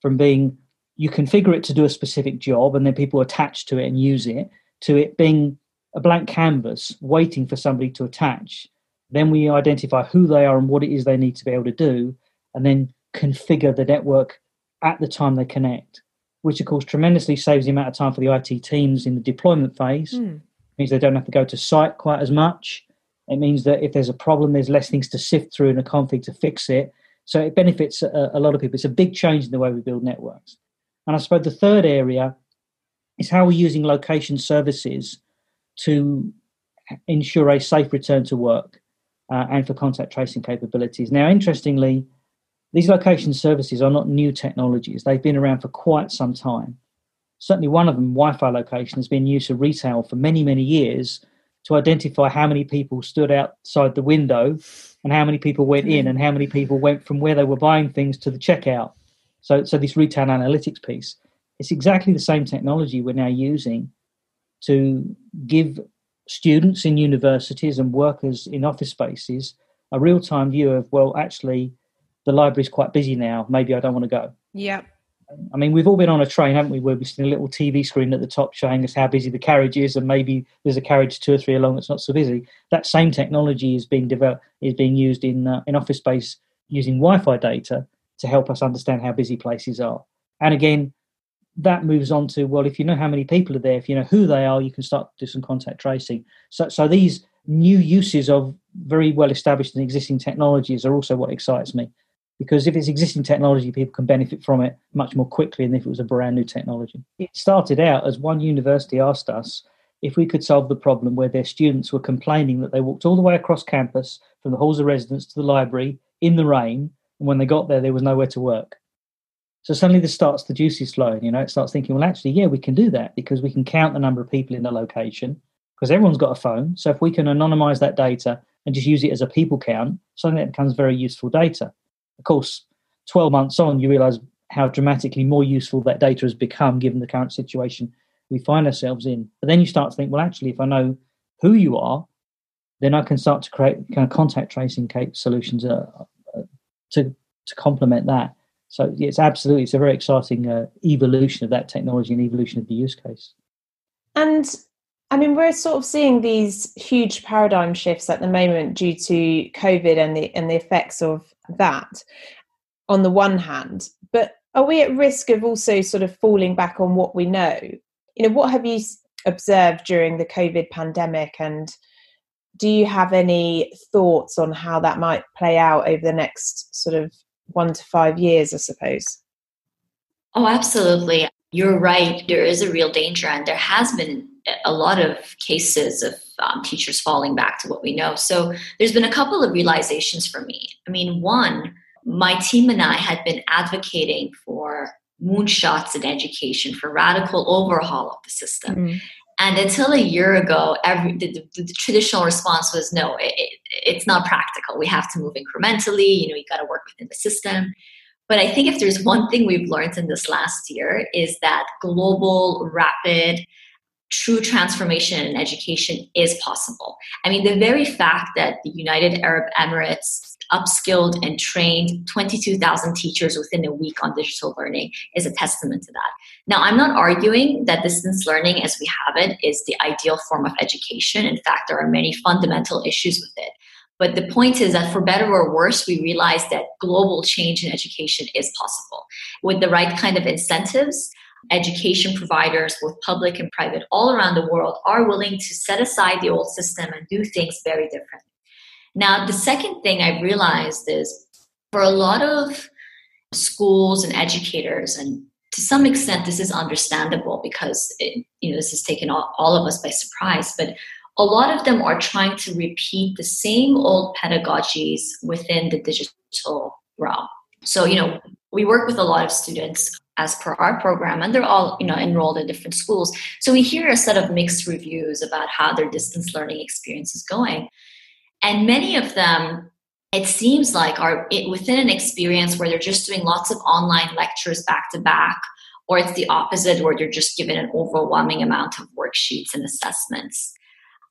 from being you configure it to do a specific job and then people attach to it and use it to it being a blank canvas waiting for somebody to attach then we identify who they are and what it is they need to be able to do, and then configure the network at the time they connect, which of course tremendously saves the amount of time for the IT teams in the deployment phase. Mm. It means they don't have to go to site quite as much. It means that if there's a problem, there's less things to sift through in a config to fix it. So it benefits a, a lot of people. It's a big change in the way we build networks. And I suppose the third area is how we're using location services to ensure a safe return to work uh, and for contact tracing capabilities. Now, interestingly, these location services are not new technologies. They've been around for quite some time. Certainly, one of them, Wi Fi location, has been used for retail for many, many years to identify how many people stood outside the window and how many people went in and how many people went from where they were buying things to the checkout. So, so this retail analytics piece, it's exactly the same technology we're now using to give students in universities and workers in office spaces a real time view of, well, actually, the library's quite busy now. Maybe I don't want to go. Yeah. I mean, we've all been on a train, haven't we, where we've seen a little TV screen at the top showing us how busy the carriage is, and maybe there's a carriage two or three along that's not so busy. That same technology is being developed, is being used in uh, in office space using Wi-Fi data to help us understand how busy places are. And again, that moves on to well, if you know how many people are there, if you know who they are, you can start to do some contact tracing. So, so these new uses of very well established and existing technologies are also what excites me, because if it's existing technology, people can benefit from it much more quickly than if it was a brand new technology. It started out as one university asked us if we could solve the problem where their students were complaining that they walked all the way across campus from the halls of residence to the library in the rain, and when they got there, there was nowhere to work. So suddenly this starts the juices flowing, you know, it starts thinking, well, actually, yeah, we can do that because we can count the number of people in the location because everyone's got a phone. So if we can anonymize that data and just use it as a people count, suddenly that becomes very useful data. Of course, 12 months on, you realize how dramatically more useful that data has become given the current situation we find ourselves in. But then you start to think, well, actually, if I know who you are, then I can start to create kind of contact tracing solutions uh, uh, to to complement that. So it's absolutely it's a very exciting uh, evolution of that technology and evolution of the use case. And I mean, we're sort of seeing these huge paradigm shifts at the moment due to COVID and the and the effects of that. On the one hand, but are we at risk of also sort of falling back on what we know? You know, what have you observed during the COVID pandemic, and do you have any thoughts on how that might play out over the next sort of one to five years? I suppose. Oh, absolutely. You're right. There is a real danger, and there has been a lot of cases of um, teachers falling back to what we know. So there's been a couple of realizations for me. I mean, one, my team and I had been advocating for moonshots in education, for radical overhaul of the system. Mm. And until a year ago, every the, the, the traditional response was no, it, it, it's not practical. We have to move incrementally. You know, you got to work within the system. But I think if there's one thing we've learned in this last year is that global, rapid, true transformation in education is possible. I mean, the very fact that the United Arab Emirates upskilled and trained 22,000 teachers within a week on digital learning is a testament to that. Now, I'm not arguing that distance learning as we have it is the ideal form of education. In fact, there are many fundamental issues with it. But the point is that for better or worse, we realize that global change in education is possible. With the right kind of incentives, education providers, both public and private, all around the world are willing to set aside the old system and do things very differently. Now, the second thing I realized is for a lot of schools and educators, and to some extent, this is understandable because it, you know this has taken all, all of us by surprise. But a lot of them are trying to repeat the same old pedagogies within the digital realm. So, you know, we work with a lot of students as per our program, and they're all, you know, enrolled in different schools. So we hear a set of mixed reviews about how their distance learning experience is going. And many of them, it seems like, are within an experience where they're just doing lots of online lectures back to back, or it's the opposite, where they're just given an overwhelming amount of worksheets and assessments.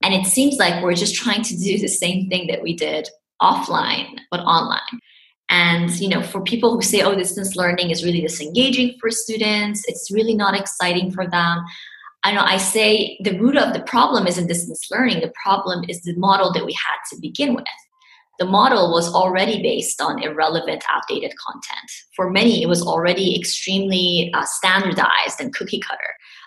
And it seems like we're just trying to do the same thing that we did offline, but online. And you know, for people who say, "Oh, distance learning is really disengaging for students," it's really not exciting for them. I know I say the root of the problem isn't distance learning. The problem is the model that we had to begin with. The model was already based on irrelevant, outdated content. For many, it was already extremely uh, standardized and cookie cutter.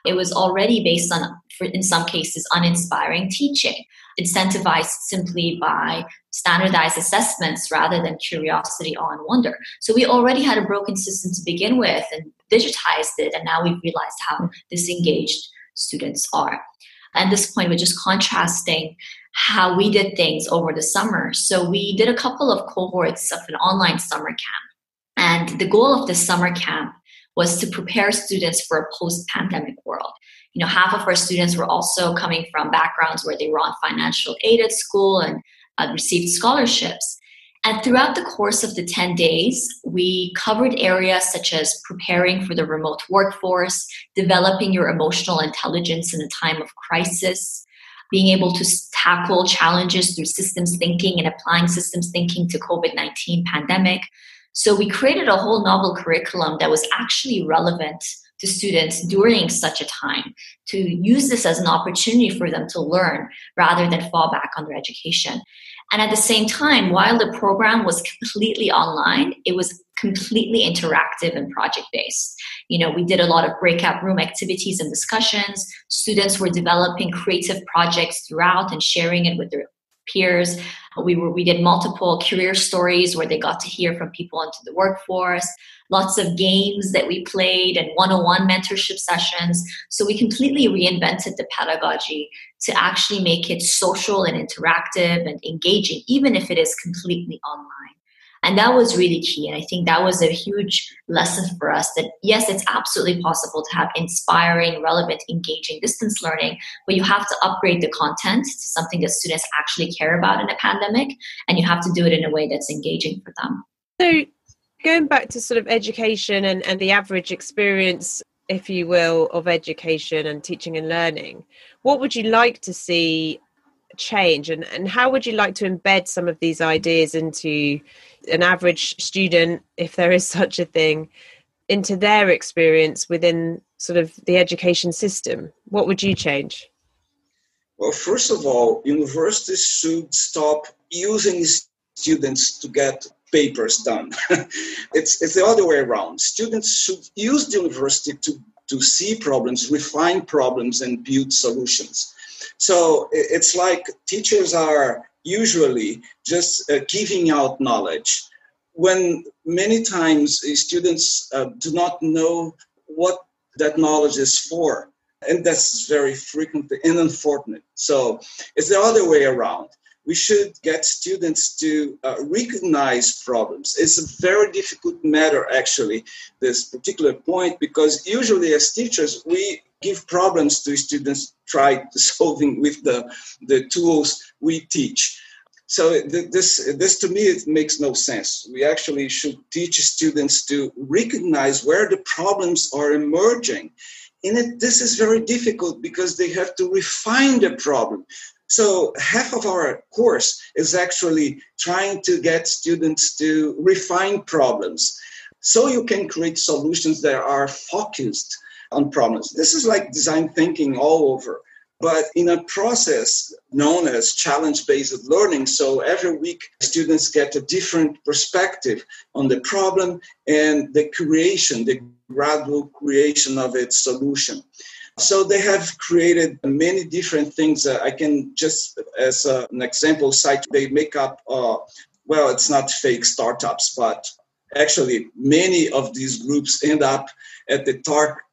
It was already based on, for, in some cases, uninspiring teaching, incentivized simply by standardized assessments rather than curiosity, awe, and wonder. So we already had a broken system to begin with and digitized it, and now we've realized how disengaged students are. At this point, we're just contrasting how we did things over the summer. So we did a couple of cohorts of an online summer camp. And the goal of the summer camp was to prepare students for a post-pandemic world. You know, half of our students were also coming from backgrounds where they were on financial aid at school and uh, received scholarships. And throughout the course of the 10 days, we covered areas such as preparing for the remote workforce, developing your emotional intelligence in a time of crisis, being able to tackle challenges through systems thinking and applying systems thinking to COVID-19 pandemic. So we created a whole novel curriculum that was actually relevant to students during such a time to use this as an opportunity for them to learn rather than fall back on their education. And at the same time, while the program was completely online, it was completely interactive and project based. You know, we did a lot of breakout room activities and discussions. Students were developing creative projects throughout and sharing it with their peers. We were we did multiple career stories where they got to hear from people into the workforce. Lots of games that we played and one-on-one mentorship sessions. So we completely reinvented the pedagogy to actually make it social and interactive and engaging, even if it is completely online. And that was really key. And I think that was a huge lesson for us that yes, it's absolutely possible to have inspiring, relevant, engaging distance learning, but you have to upgrade the content to something that students actually care about in a pandemic. And you have to do it in a way that's engaging for them. So, going back to sort of education and, and the average experience, if you will, of education and teaching and learning, what would you like to see change? And, and how would you like to embed some of these ideas into an average student if there is such a thing into their experience within sort of the education system? What would you change? Well first of all universities should stop using students to get papers done it's, it's the other way around students should use the university to to see problems refine problems and build solutions so it's like teachers are usually just uh, giving out knowledge when many times students uh, do not know what that knowledge is for. And that's very frequently and unfortunate. So it's the other way around. We should get students to uh, recognize problems. It's a very difficult matter, actually, this particular point, because usually as teachers, we give problems to students try solving with the, the tools we teach. So this, this to me, it makes no sense. We actually should teach students to recognize where the problems are emerging. And it, this is very difficult because they have to refine the problem. So half of our course is actually trying to get students to refine problems. So you can create solutions that are focused on problems. This is like design thinking all over, but in a process known as challenge based learning. So every week, students get a different perspective on the problem and the creation, the gradual creation of its solution. So they have created many different things. I can just, as an example, cite they make up. Uh, well, it's not fake startups, but actually many of these groups end up at the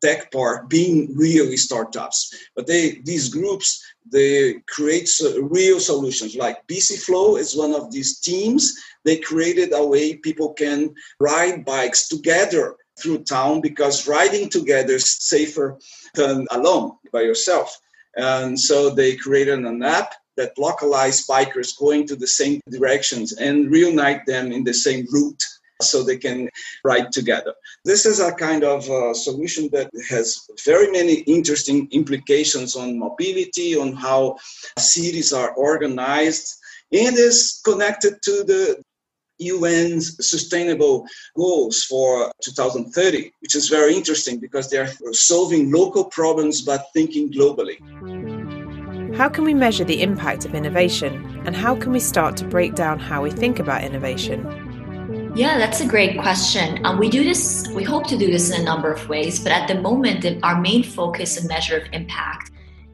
tech park being really startups but they these groups they create real solutions like bc flow is one of these teams they created a way people can ride bikes together through town because riding together is safer than alone by yourself and so they created an app that localized bikers going to the same directions and reunite them in the same route so they can ride together. This is a kind of uh, solution that has very many interesting implications on mobility, on how cities are organized, and is connected to the UN's sustainable goals for 2030, which is very interesting because they are solving local problems but thinking globally. How can we measure the impact of innovation? And how can we start to break down how we think about innovation? Yeah, that's a great question. Um, we do this, we hope to do this in a number of ways, but at the moment, the, our main focus and measure of impact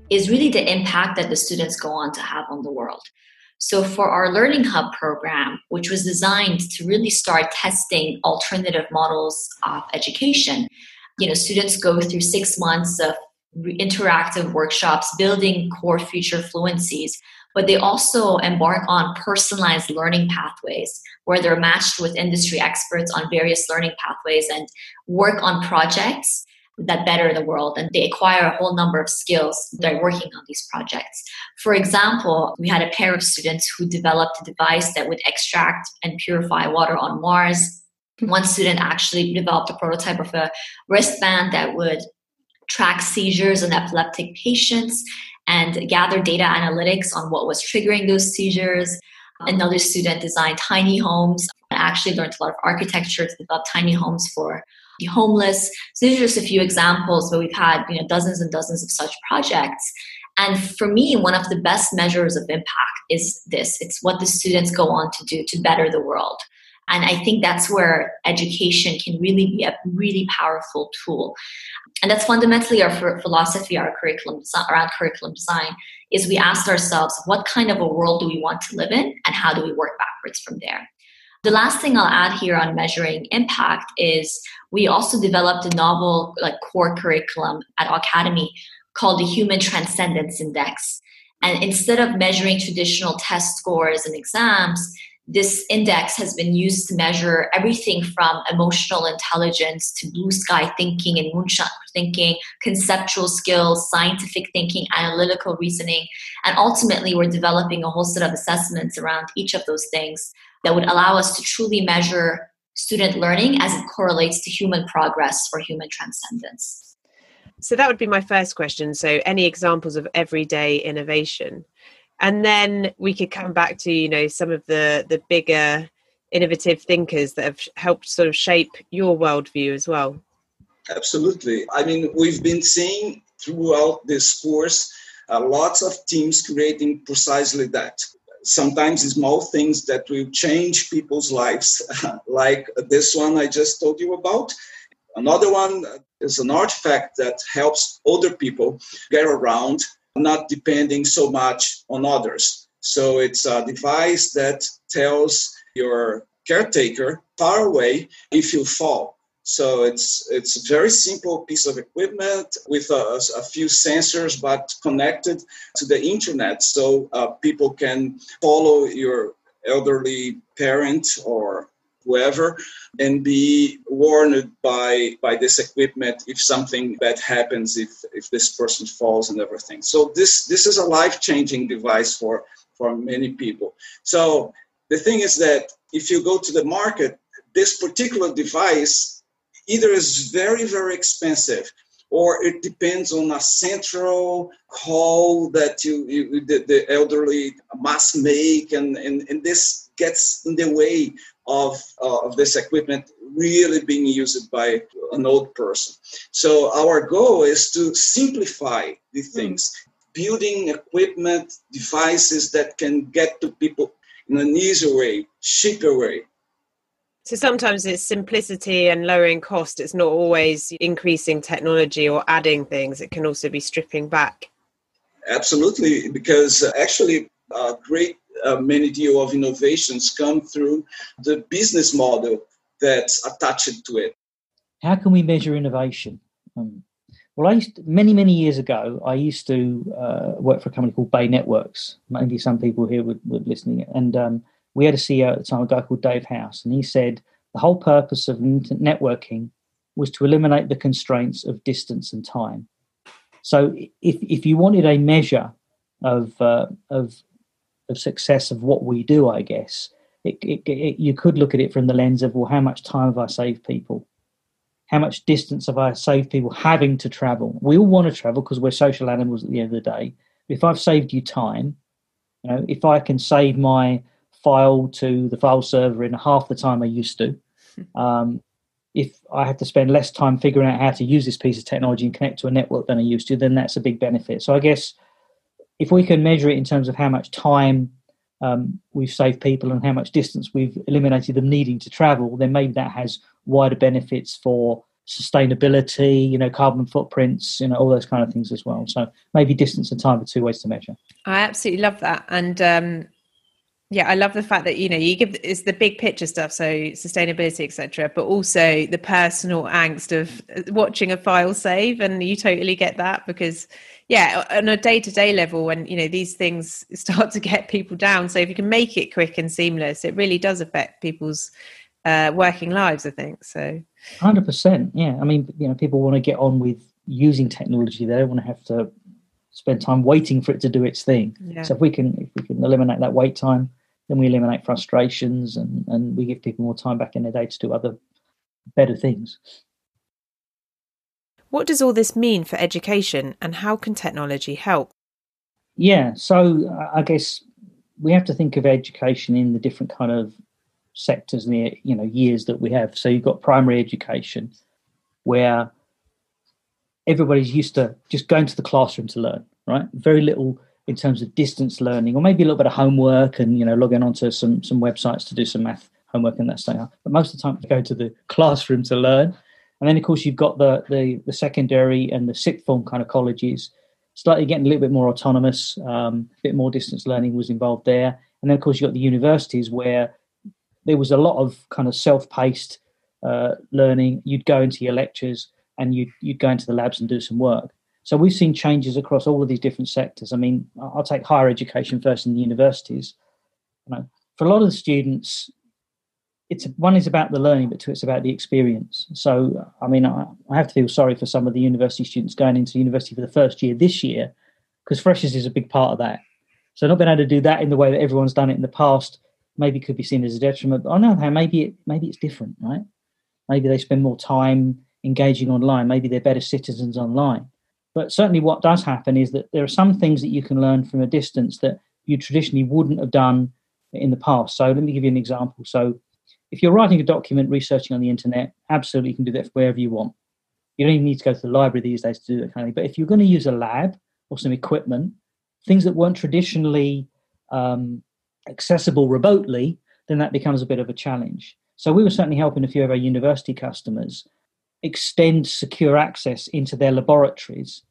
is really the impact that the students go on to have on the world. So, for our Learning Hub program, which was designed to really start testing alternative models of education, you know, students go through six months of interactive workshops building core future fluencies but they also embark on personalized learning pathways where they're matched with industry experts on various learning pathways and work on projects that better the world and they acquire a whole number of skills they're working on these projects. For example we had a pair of students who developed a device that would extract and purify water on mars. One student actually developed a prototype of a wristband that would track seizures in epileptic patients and gather data analytics on what was triggering those seizures. Another student designed tiny homes, I actually learned a lot of architecture to develop tiny homes for homeless. So these are just a few examples but we've had you know dozens and dozens of such projects. And for me, one of the best measures of impact is this. It's what the students go on to do to better the world. And I think that's where education can really be a really powerful tool. And that's fundamentally our philosophy, our curriculum around curriculum design, is we ask ourselves, what kind of a world do we want to live in, and how do we work backwards from there? The last thing I'll add here on measuring impact is we also developed a novel like core curriculum at Awecademy called the Human Transcendence Index. And instead of measuring traditional test scores and exams, this index has been used to measure everything from emotional intelligence to blue sky thinking and moonshot thinking, conceptual skills, scientific thinking, analytical reasoning. And ultimately, we're developing a whole set of assessments around each of those things that would allow us to truly measure student learning as it correlates to human progress or human transcendence. So, that would be my first question. So, any examples of everyday innovation? and then we could come back to you know some of the the bigger innovative thinkers that have helped sort of shape your worldview as well absolutely i mean we've been seeing throughout this course uh, lots of teams creating precisely that sometimes small things that will change people's lives like this one i just told you about another one is an artifact that helps older people get around not depending so much on others. So it's a device that tells your caretaker far away if you fall. So it's it's a very simple piece of equipment with a, a few sensors, but connected to the internet, so uh, people can follow your elderly parent or whoever and be warned by by this equipment if something bad happens if if this person falls and everything. So this this is a life changing device for for many people. So the thing is that if you go to the market this particular device either is very very expensive or it depends on a central call that you, you the, the, elderly must make and, and, and this gets in the way of, uh, of this equipment really being used by an old person. So our goal is to simplify the hmm. things, mm. building equipment, devices that can get to people in an easier way, cheaper way. So sometimes it's simplicity and lowering cost. It's not always increasing technology or adding things. It can also be stripping back. Absolutely, because actually, a great uh, many deal of innovations come through the business model that's attached to it. How can we measure innovation? Um, well, I used to, many many years ago. I used to uh, work for a company called Bay Networks. Maybe some people here would, would listening, and um, we had a CEO at the time, a guy called Dave House, and he said the whole purpose of networking was to eliminate the constraints of distance and time. So, if if you wanted a measure of uh, of of success of what we do, I guess. It, it, it, you could look at it from the lens of, well, how much time have I saved people? How much distance have I saved people having to travel? We all want to travel because we're social animals at the end of the day. If I've saved you time, you know, if I can save my file to the file server in half the time I used to, um, if I have to spend less time figuring out how to use this piece of technology and connect to a network than I used to, then that's a big benefit. So I guess if we can measure it in terms of how much time um, we've saved people and how much distance we've eliminated them needing to travel, then maybe that has wider benefits for sustainability, you know, carbon footprints, you know, all those kind of things as well. So maybe distance and time are two ways to measure. I absolutely love that. And um, yeah, I love the fact that, you know, you give it's the big picture stuff, so sustainability, etc., but also the personal angst of watching a file save. And you totally get that because yeah on a day-to-day level when you know these things start to get people down so if you can make it quick and seamless it really does affect people's uh, working lives i think so 100% yeah i mean you know people want to get on with using technology they don't want to have to spend time waiting for it to do its thing yeah. so if we can if we can eliminate that wait time then we eliminate frustrations and and we give people more time back in their day to do other better things what does all this mean for education and how can technology help? Yeah, so uh, I guess we have to think of education in the different kind of sectors and the you know years that we have. So you've got primary education where everybody's used to just going to the classroom to learn, right? Very little in terms of distance learning, or maybe a little bit of homework and you know logging onto some some websites to do some math homework and that stuff. But most of the time, you go to the classroom to learn. And then, of course, you've got the, the, the secondary and the sixth form kind of colleges, slightly getting a little bit more autonomous, um, a bit more distance learning was involved there. And then, of course, you've got the universities where there was a lot of kind of self paced uh, learning. You'd go into your lectures and you'd, you'd go into the labs and do some work. So we've seen changes across all of these different sectors. I mean, I'll take higher education first in the universities. You know, for a lot of the students, it's one is about the learning, but two, it's about the experience. So, I mean, I, I, have to feel sorry for some of the university students going into university for the first year this year, because freshers is a big part of that. So, not being able to do that in the way that everyone's done it in the past maybe could be seen as a detriment. But on the other hand, maybe it, maybe it's different, right? Maybe they spend more time engaging online. Maybe they're better citizens online. But certainly, what does happen is that there are some things that you can learn from a distance that you traditionally wouldn't have done in the past. So let me give you an example. So if you're writing a document, researching on the internet, absolutely you can do that wherever you want. You don't even need to go to the library these days to do that kind of thing. But if you're going to use a lab or some equipment, things that weren't traditionally um, accessible remotely, then that becomes a bit of a challenge. So we were certainly helping a few of our university customers extend secure access into their laboratories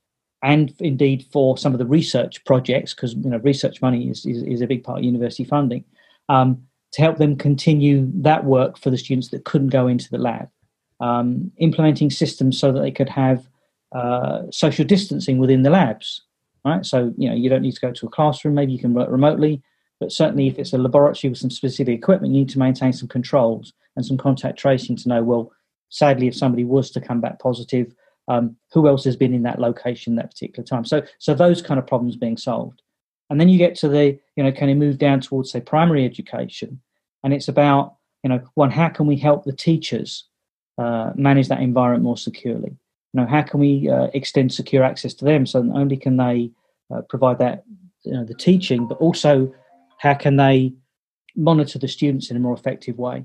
and indeed for some of the research projects, because you know research money is, is, is, a big part of university funding, um, to help them continue that work for the students that couldn't go into the lab. Um, implementing systems so that they could have uh, social distancing within the labs. Right, so you know you don't need to go to a classroom. Maybe you can work remotely, but certainly if it's a laboratory with some specific equipment, you need to maintain some controls and some contact tracing to know. Well, sadly, if somebody was to come back positive, um, who else has been in that location that particular time? So, so those kind of problems being solved, and then you get to the you know can you move down towards say primary education, and it's about you know one how can we help the teachers uh, manage that environment more securely? You know how can we uh, extend secure access to them so not only can they uh, provide that you know the teaching, but also how can they monitor the students in a more effective way?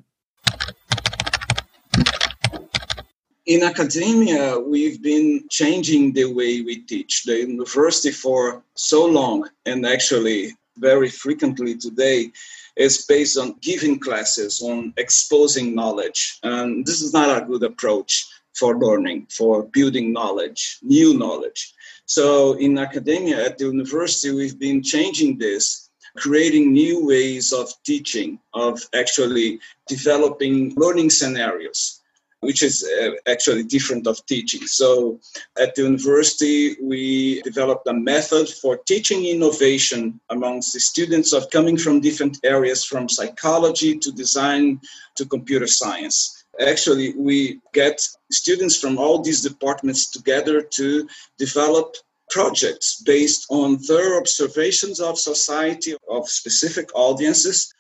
In academia, we've been changing the way we teach. The university for so long, and actually very frequently today, is based on giving classes, on exposing knowledge. And this is not a good approach for learning, for building knowledge, new knowledge. So in academia at the university, we've been changing this creating new ways of teaching, of actually developing learning scenarios which is uh, actually different of teaching. So at the university, we developed a method for teaching innovation amongst the students of coming from different areas, from psychology to design to computer science. Actually, we get students from all these departments together to develop projects based on their observations of society, of specific audiences,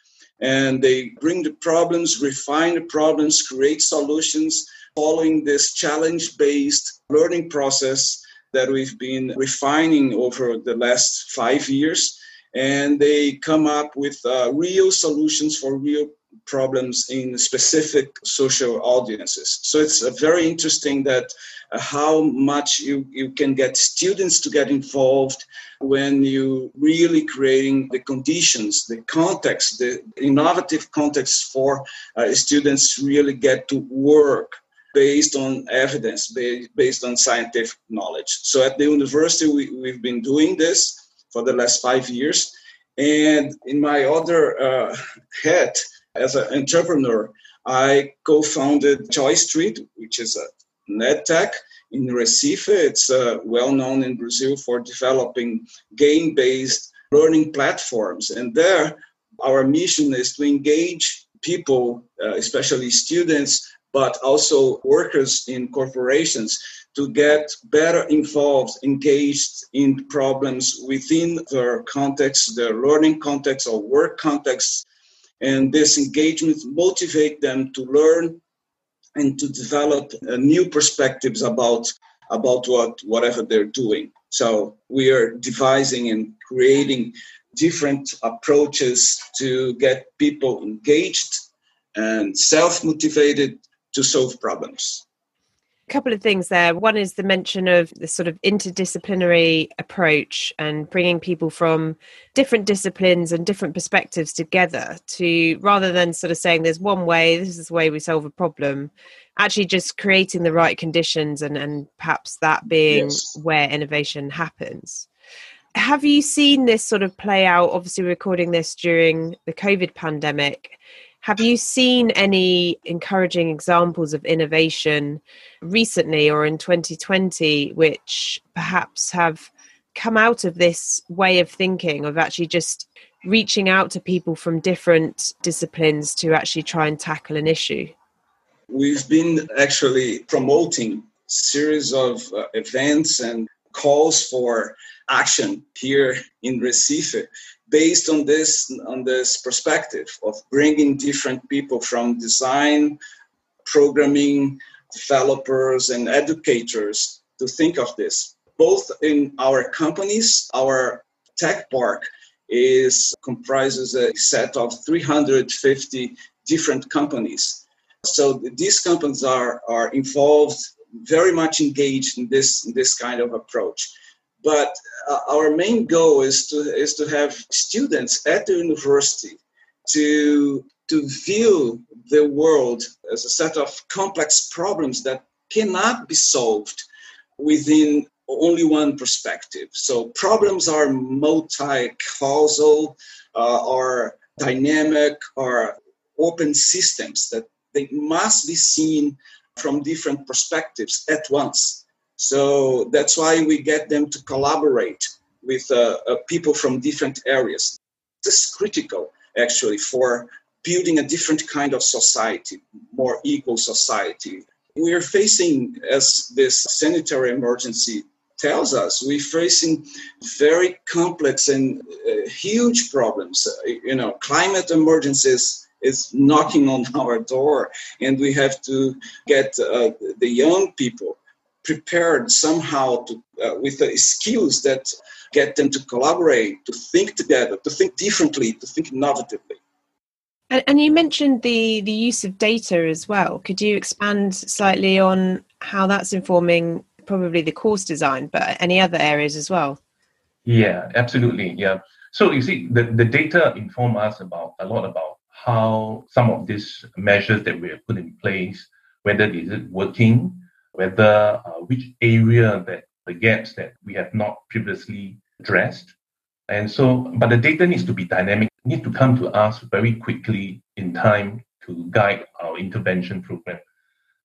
and they bring the problems, refine the problems, create solutions following this challenge based learning process that we've been refining over the last five years. And they come up with uh, real solutions for real problems in specific social audiences. So it's uh, very interesting that uh, how much you, you can get students to get involved when you really creating the conditions, the context, the innovative context for uh, students really get to work based on evidence, based on scientific knowledge. So at the university, we, we've been doing this for the last five years. And in my other uh, head as an entrepreneur, I co-founded Joy Street, which is an EdTech in Recife. It's uh, well known in Brazil for developing game based learning platforms. And there, our mission is to engage people, uh, especially students, but also workers in corporations to get better involved, engaged in problems within their context, their learning context or work context. And this engagement motivate them to learn and to develop uh, new perspectives about about what whatever they're doing. So we are devising and creating different approaches to get people engaged and self-motivated to solve problems couple of things there. One is the mention of the sort of interdisciplinary approach and bringing people from different disciplines and different perspectives together to rather than sort of saying there's one way, this is the way we solve a problem, actually just creating the right conditions and, and perhaps that being yes. where innovation happens. Have you seen this sort of play out? Obviously, recording this during the COVID pandemic have you seen any encouraging examples of innovation recently or in 2020 which perhaps have come out of this way of thinking of actually just reaching out to people from different disciplines to actually try and tackle an issue? We've been actually promoting series of uh, events and calls for action here in Recife based on this on this perspective of bringing different people from design programming developers and educators to think of this both in our companies our tech park is comprises a set of 350 different companies. So these companies are, are involved, very much engaged in this, in this kind of approach. But uh, our main goal is to, is to have students at the university to, to view the world as a set of complex problems that cannot be solved within only one perspective. So problems are multi-causal uh, dynamic or open systems that they must be seen from different perspectives at once. So that's why we get them to collaborate with uh, uh, people from different areas. This is critical, actually, for building a different kind of society, more equal society. We are facing, as this sanitary emergency tells us, we're facing very complex and uh, huge problems. Uh, you know, climate emergencies is knocking on our door, and we have to get uh, the young people prepared somehow to, uh, with the skills that get them to collaborate, to think together, to think differently, to think innovatively. And, and you mentioned the the use of data as well. Could you expand slightly on how that's informing probably the course design, but any other areas as well? Yeah, absolutely. Yeah. So you see, the, the data inform us about a lot about how some of these measures that we have put in place, whether is it working, whether uh, which area that the gaps that we have not previously addressed. And so, but the data needs to be dynamic, need to come to us very quickly in time to guide our intervention program.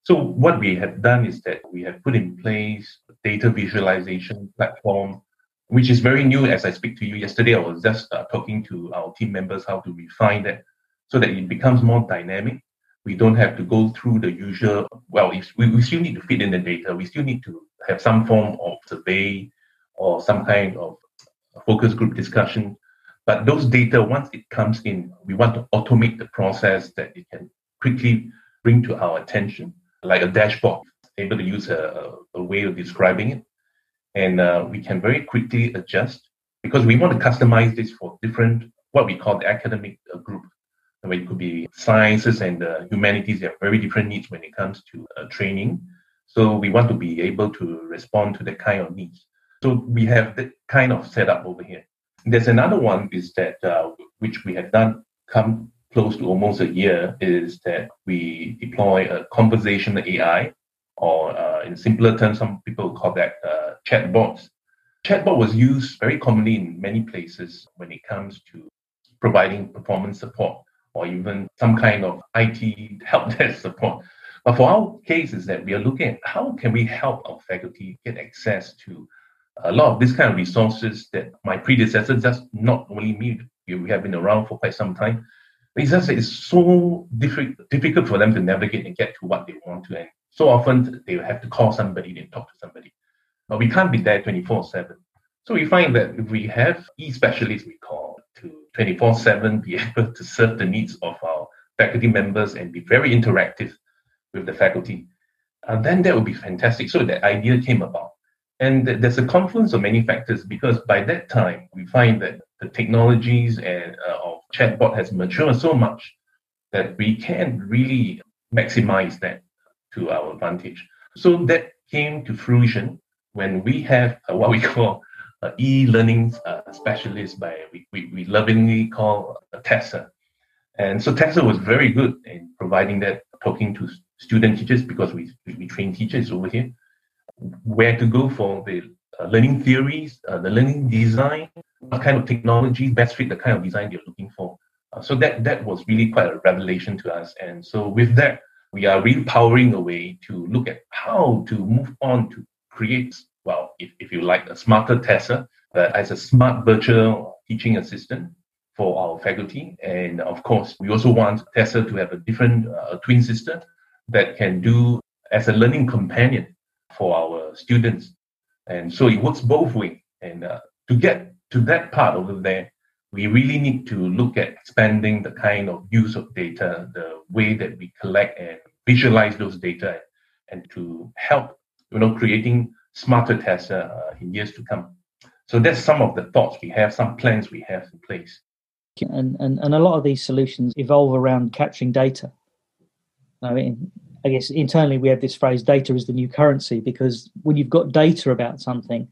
So what we have done is that we have put in place a data visualization platform, which is very new as I speak to you. Yesterday, I was just uh, talking to our team members how to refine that so that it becomes more dynamic. We don't have to go through the usual, well, we, we still need to feed in the data. We still need to have some form of survey or some kind of focus group discussion. But those data, once it comes in, we want to automate the process that it can quickly bring to our attention, like a dashboard, able to use a, a way of describing it. And uh, we can very quickly adjust because we want to customize this for different, what we call the academic uh, group where it could be sciences and uh, humanities. They have very different needs when it comes to uh, training. So we want to be able to respond to that kind of needs. So we have that kind of setup over here. There's another one is that uh, which we have done come close to almost a year is that we deploy a conversational AI, or uh, in simpler terms, some people call that uh, chatbots. Chatbot was used very commonly in many places when it comes to providing performance support or even some kind of IT help desk support. But for our case is that we are looking at how can we help our faculty get access to a lot of these kind of resources that my predecessors, just not only me, we have been around for quite some time. It's just it's so difficult for them to navigate and get to what they want to. And so often they have to call somebody and talk to somebody. But we can't be there 24 7. So we find that if we have e-specialists, we call to 24 7 be able to serve the needs of our faculty members and be very interactive with the faculty, uh, then that would be fantastic. So that idea came about. And th- there's a confluence of many factors because by that time, we find that the technologies and uh, of chatbot has matured so much that we can really maximize that to our advantage. So that came to fruition when we have uh, what we call uh, e-learning uh, specialist by we, we, we lovingly call uh, Tessa. And so Tessa was very good in providing that, talking to student teachers because we, we train teachers over here, where to go for the uh, learning theories, uh, the learning design, what kind of technology best fit the kind of design they're looking for. Uh, so that that was really quite a revelation to us. And so with that, we are really powering a way to look at how to move on to create if, if you like, a smarter Tessa uh, as a smart virtual teaching assistant for our faculty. And of course, we also want Tessa to have a different uh, twin sister that can do as a learning companion for our students. And so it works both ways. And uh, to get to that part over there, we really need to look at expanding the kind of use of data, the way that we collect and visualize those data, and to help, you know, creating smarter Tessa uh, in years to come. So that's some of the thoughts we have, some plans we have in place. And, and, and a lot of these solutions evolve around capturing data. I mean, I guess internally we have this phrase data is the new currency because when you've got data about something,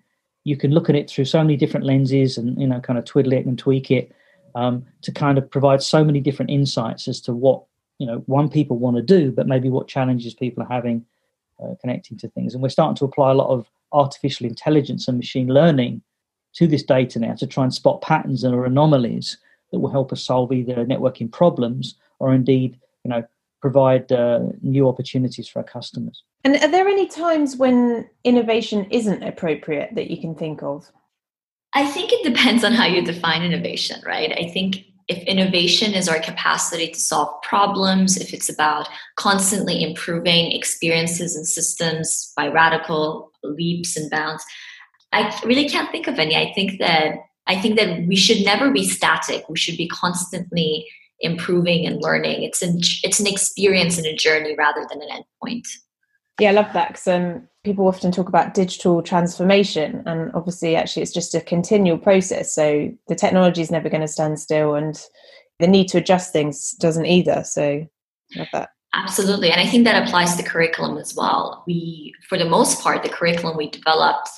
you can look at it through so many different lenses and you know kind of twiddle it and tweak it um, to kind of provide so many different insights as to what you know one people want to do, but maybe what challenges people are having uh, connecting to things. And we're starting to apply a lot of artificial intelligence and machine learning to this data now to try and spot patterns or anomalies that will help us solve either networking problems or indeed you know provide uh, new opportunities for our customers. And are there any times when innovation isn't appropriate that you can think of? I think it depends on how you define innovation, right? I think if innovation is our capacity to solve problems, if it's about constantly improving experiences and systems by radical leaps and bounds, I really can't think of any. I think that I think that we should never be static. We should be constantly improving and learning. It's an it's an experience and a journey rather than an endpoint. Yeah, I love that because um, people often talk about digital transformation, and obviously, actually, it's just a continual process. So the technology is never going to stand still, and the need to adjust things doesn't either. So, love that. Absolutely, and I think that applies to curriculum as well. We, for the most part, the curriculum we developed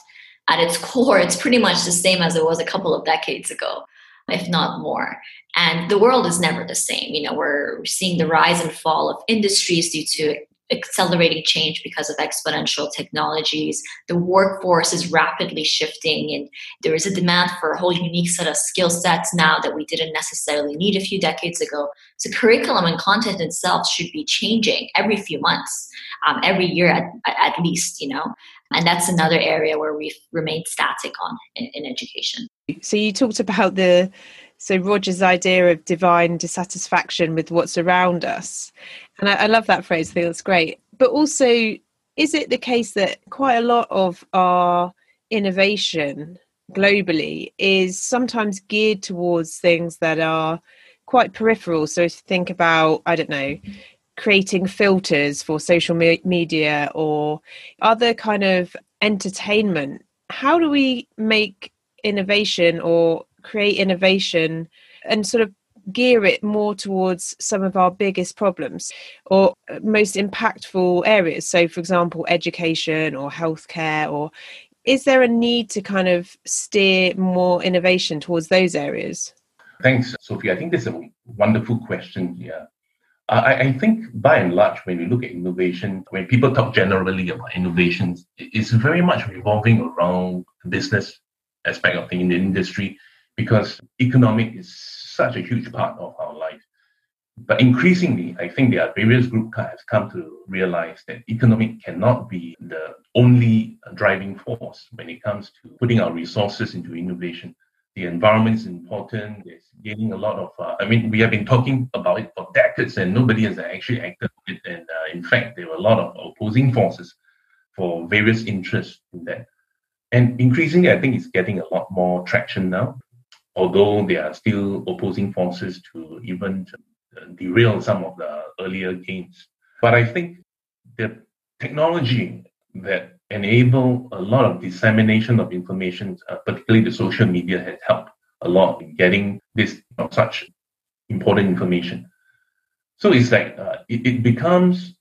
at its core, it's pretty much the same as it was a couple of decades ago, if not more. And the world is never the same. You know, we're seeing the rise and fall of industries due to accelerating change because of exponential technologies. The workforce is rapidly shifting, and there is a demand for a whole unique set of skill sets now that we didn't necessarily need a few decades ago. So, curriculum and content itself should be changing every few months, um, every year at, at least, you know. And that's another area where we've remained static on in, in education. So, you talked about the so Roger's idea of divine dissatisfaction with what's around us. And I, I love that phrase, that's great. But also, is it the case that quite a lot of our innovation globally is sometimes geared towards things that are quite peripheral? So if you think about, I don't know, creating filters for social me- media or other kind of entertainment, how do we make innovation or create innovation and sort of gear it more towards some of our biggest problems or most impactful areas. So for example education or healthcare or is there a need to kind of steer more innovation towards those areas? Thanks sophie. I think this is a wonderful question here. I, I think by and large, when we look at innovation, when people talk generally about innovations, it's very much revolving around the business aspect of the industry because economic is such a huge part of our life. But increasingly, I think there are various groups have come to realize that economic cannot be the only driving force when it comes to putting our resources into innovation. The environment is important. It's gaining a lot of. Uh, I mean, we have been talking about it for decades, and nobody has actually acted on it. And uh, in fact, there were a lot of opposing forces for various interests in that. And increasingly, I think it's getting a lot more traction now although there are still opposing forces to even derail some of the earlier gains. But I think the technology that enable a lot of dissemination of information, uh, particularly the social media, has helped a lot in getting this you know, such important information. So it's like uh, it, it becomes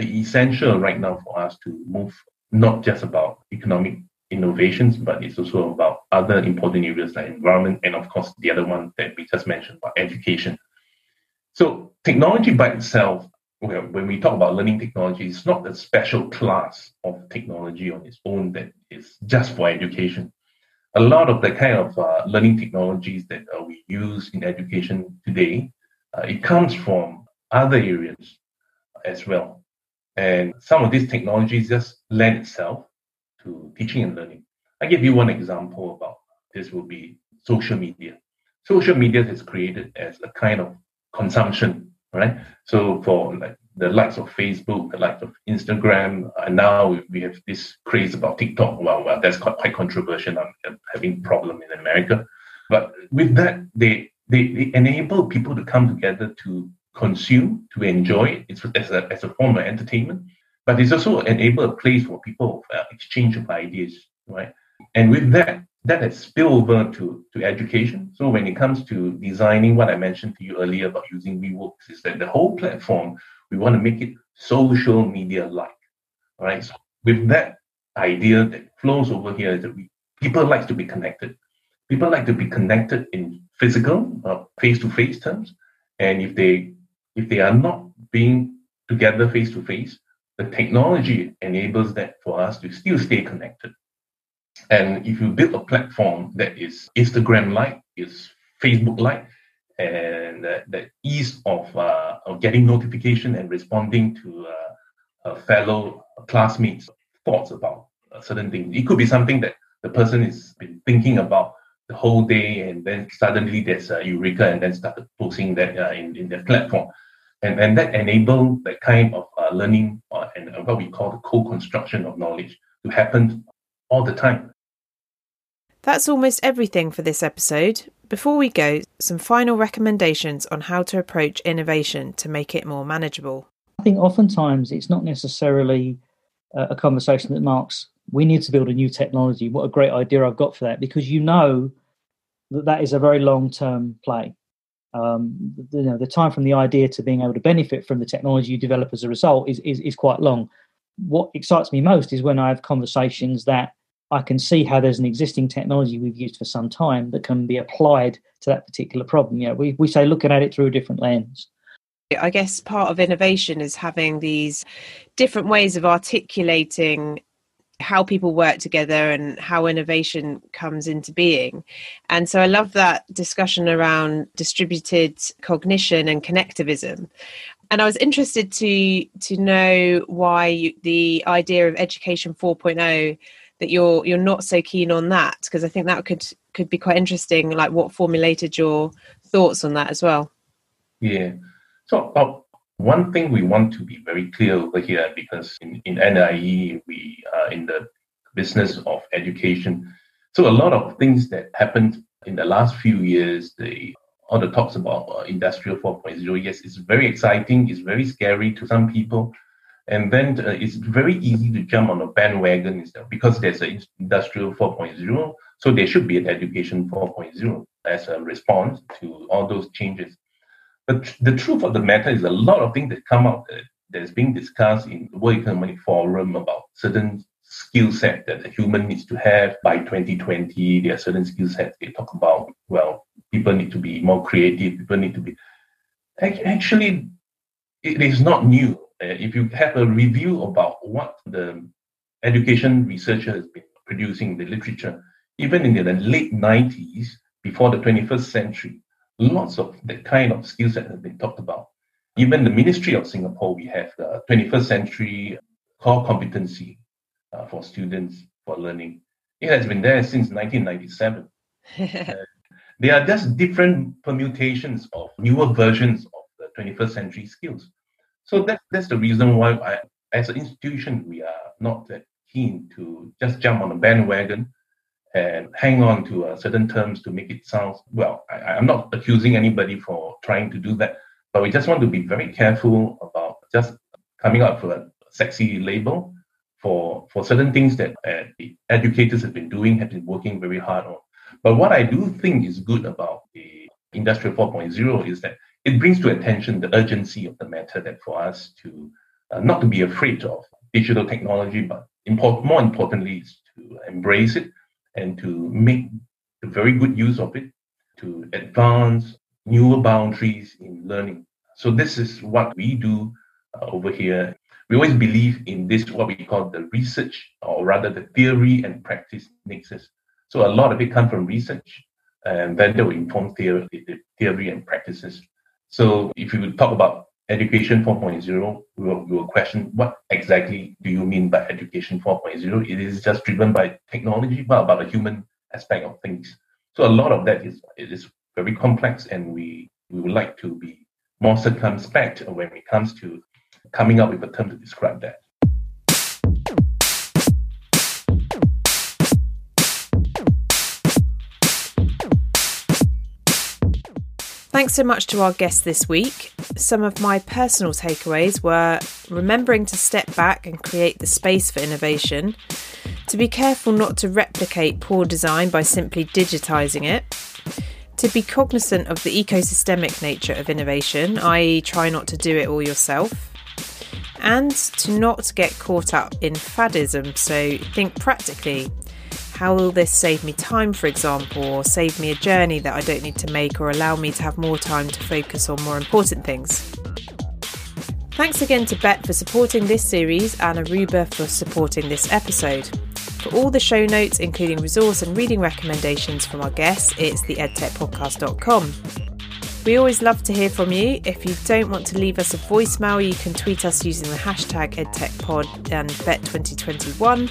essential right now for us to move not just about economic innovations, but it's also about other important areas like environment and, of course, the other one that we just mentioned about education. So, technology by itself, when we talk about learning technology, it's not a special class of technology on its own that is just for education. A lot of the kind of uh, learning technologies that uh, we use in education today, uh, it comes from other areas as well. And some of these technologies just lend itself to teaching and learning. I give you one example about this will be social media. Social media is created as a kind of consumption, right? So for like the likes of Facebook, the likes of Instagram, and now we have this craze about TikTok. Well, well that's quite, controversial. I'm having problem in America, but with that, they, they they enable people to come together to consume, to enjoy it as a, as a form of entertainment but it's also enable a place for people uh, exchange of ideas, right? And with that, that has spilled over to, to education. So when it comes to designing what I mentioned to you earlier about using WeWorks, is that the whole platform, we want to make it social media like. Right. So with that idea that flows over here is that we, people like to be connected. People like to be connected in physical, face to face terms. And if they if they are not being together face to face, the technology enables that for us to still stay connected. And if you build a platform that is Instagram like, is Facebook like, and the ease of, uh, of getting notification and responding to uh, fellow classmates' thoughts about certain thing. It could be something that the person has been thinking about the whole day, and then suddenly there's a eureka, and then started posting that uh, in, in their platform. And, and that enable that kind of uh, learning uh, and what we call the co-construction of knowledge to happen all the time. That's almost everything for this episode. Before we go, some final recommendations on how to approach innovation to make it more manageable. I think oftentimes it's not necessarily a conversation that marks, we need to build a new technology. What a great idea I've got for that, because you know that that is a very long term play. Um, you know, the time from the idea to being able to benefit from the technology you develop as a result is, is, is quite long. What excites me most is when I have conversations that I can see how there's an existing technology we've used for some time that can be applied to that particular problem. You know, we, we say looking at it through a different lens. I guess part of innovation is having these different ways of articulating how people work together and how innovation comes into being. And so I love that discussion around distributed cognition and connectivism. And I was interested to to know why you, the idea of education 4.0 that you're you're not so keen on that because I think that could could be quite interesting. Like what formulated your thoughts on that as well? Yeah. So uh, one thing we want to be very clear over here because in, in NIE we are in the business of education. So a lot of things that happened in the last few years, the all the talks about uh, industrial 4.0, yes, it's very exciting, it's very scary to some people and then uh, it's very easy to jump on a bandwagon because there's an industrial 4.0. So there should be an education 4.0 as a response to all those changes. But the truth of the matter is a lot of things that come out uh, that's being discussed in the World Economic Forum about certain skill set that a human needs to have by 2020. There are certain skill sets they talk about. Well, people need to be more creative. People need to be. Actually, it is not new uh, if you have a review about what the education researcher has been producing in the literature, even in the late 90s, before the 21st century, lots of the kind of skill set has been talked about. Even the Ministry of Singapore, we have the 21st century core competency uh, for students for learning. It has been there since 1997. uh, they are just different permutations of newer versions 21st century skills. So that's that's the reason why I, as an institution, we are not that keen to just jump on a bandwagon and hang on to uh, certain terms to make it sound well. I, I'm not accusing anybody for trying to do that, but we just want to be very careful about just coming up with a sexy label for for certain things that uh, educators have been doing, have been working very hard on. But what I do think is good about the Industrial 4.0 is that it brings to attention the urgency of the matter that for us to uh, not to be afraid of digital technology, but import, more importantly, is to embrace it and to make a very good use of it to advance newer boundaries in learning. So this is what we do uh, over here. We always believe in this, what we call the research, or rather the theory and practice nexus. So a lot of it comes from research, and then they will inform theory, the theory and practices. So if you talk about education 4.0, we will, we will question what exactly do you mean by education 4.0? It is just driven by technology, but about the human aspect of things. So a lot of that is it is very complex, and we we would like to be more circumspect when it comes to coming up with a term to describe that. Thanks so much to our guests this week. Some of my personal takeaways were remembering to step back and create the space for innovation, to be careful not to replicate poor design by simply digitising it, to be cognizant of the ecosystemic nature of innovation, i.e., try not to do it all yourself, and to not get caught up in faddism, so think practically. How will this save me time, for example, or save me a journey that I don't need to make, or allow me to have more time to focus on more important things? Thanks again to Bett for supporting this series and Aruba for supporting this episode. For all the show notes, including resource and reading recommendations from our guests, it's theedtechpodcast.com. We always love to hear from you. If you don't want to leave us a voicemail, you can tweet us using the hashtag EdTechPod and Bett2021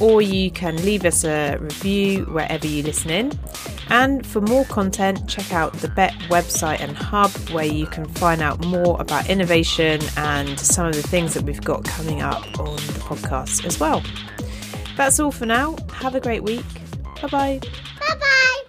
or you can leave us a review wherever you listen in. And for more content, check out the Bett website and hub where you can find out more about innovation and some of the things that we've got coming up on the podcast as well. That's all for now. Have a great week. Bye bye. Bye bye.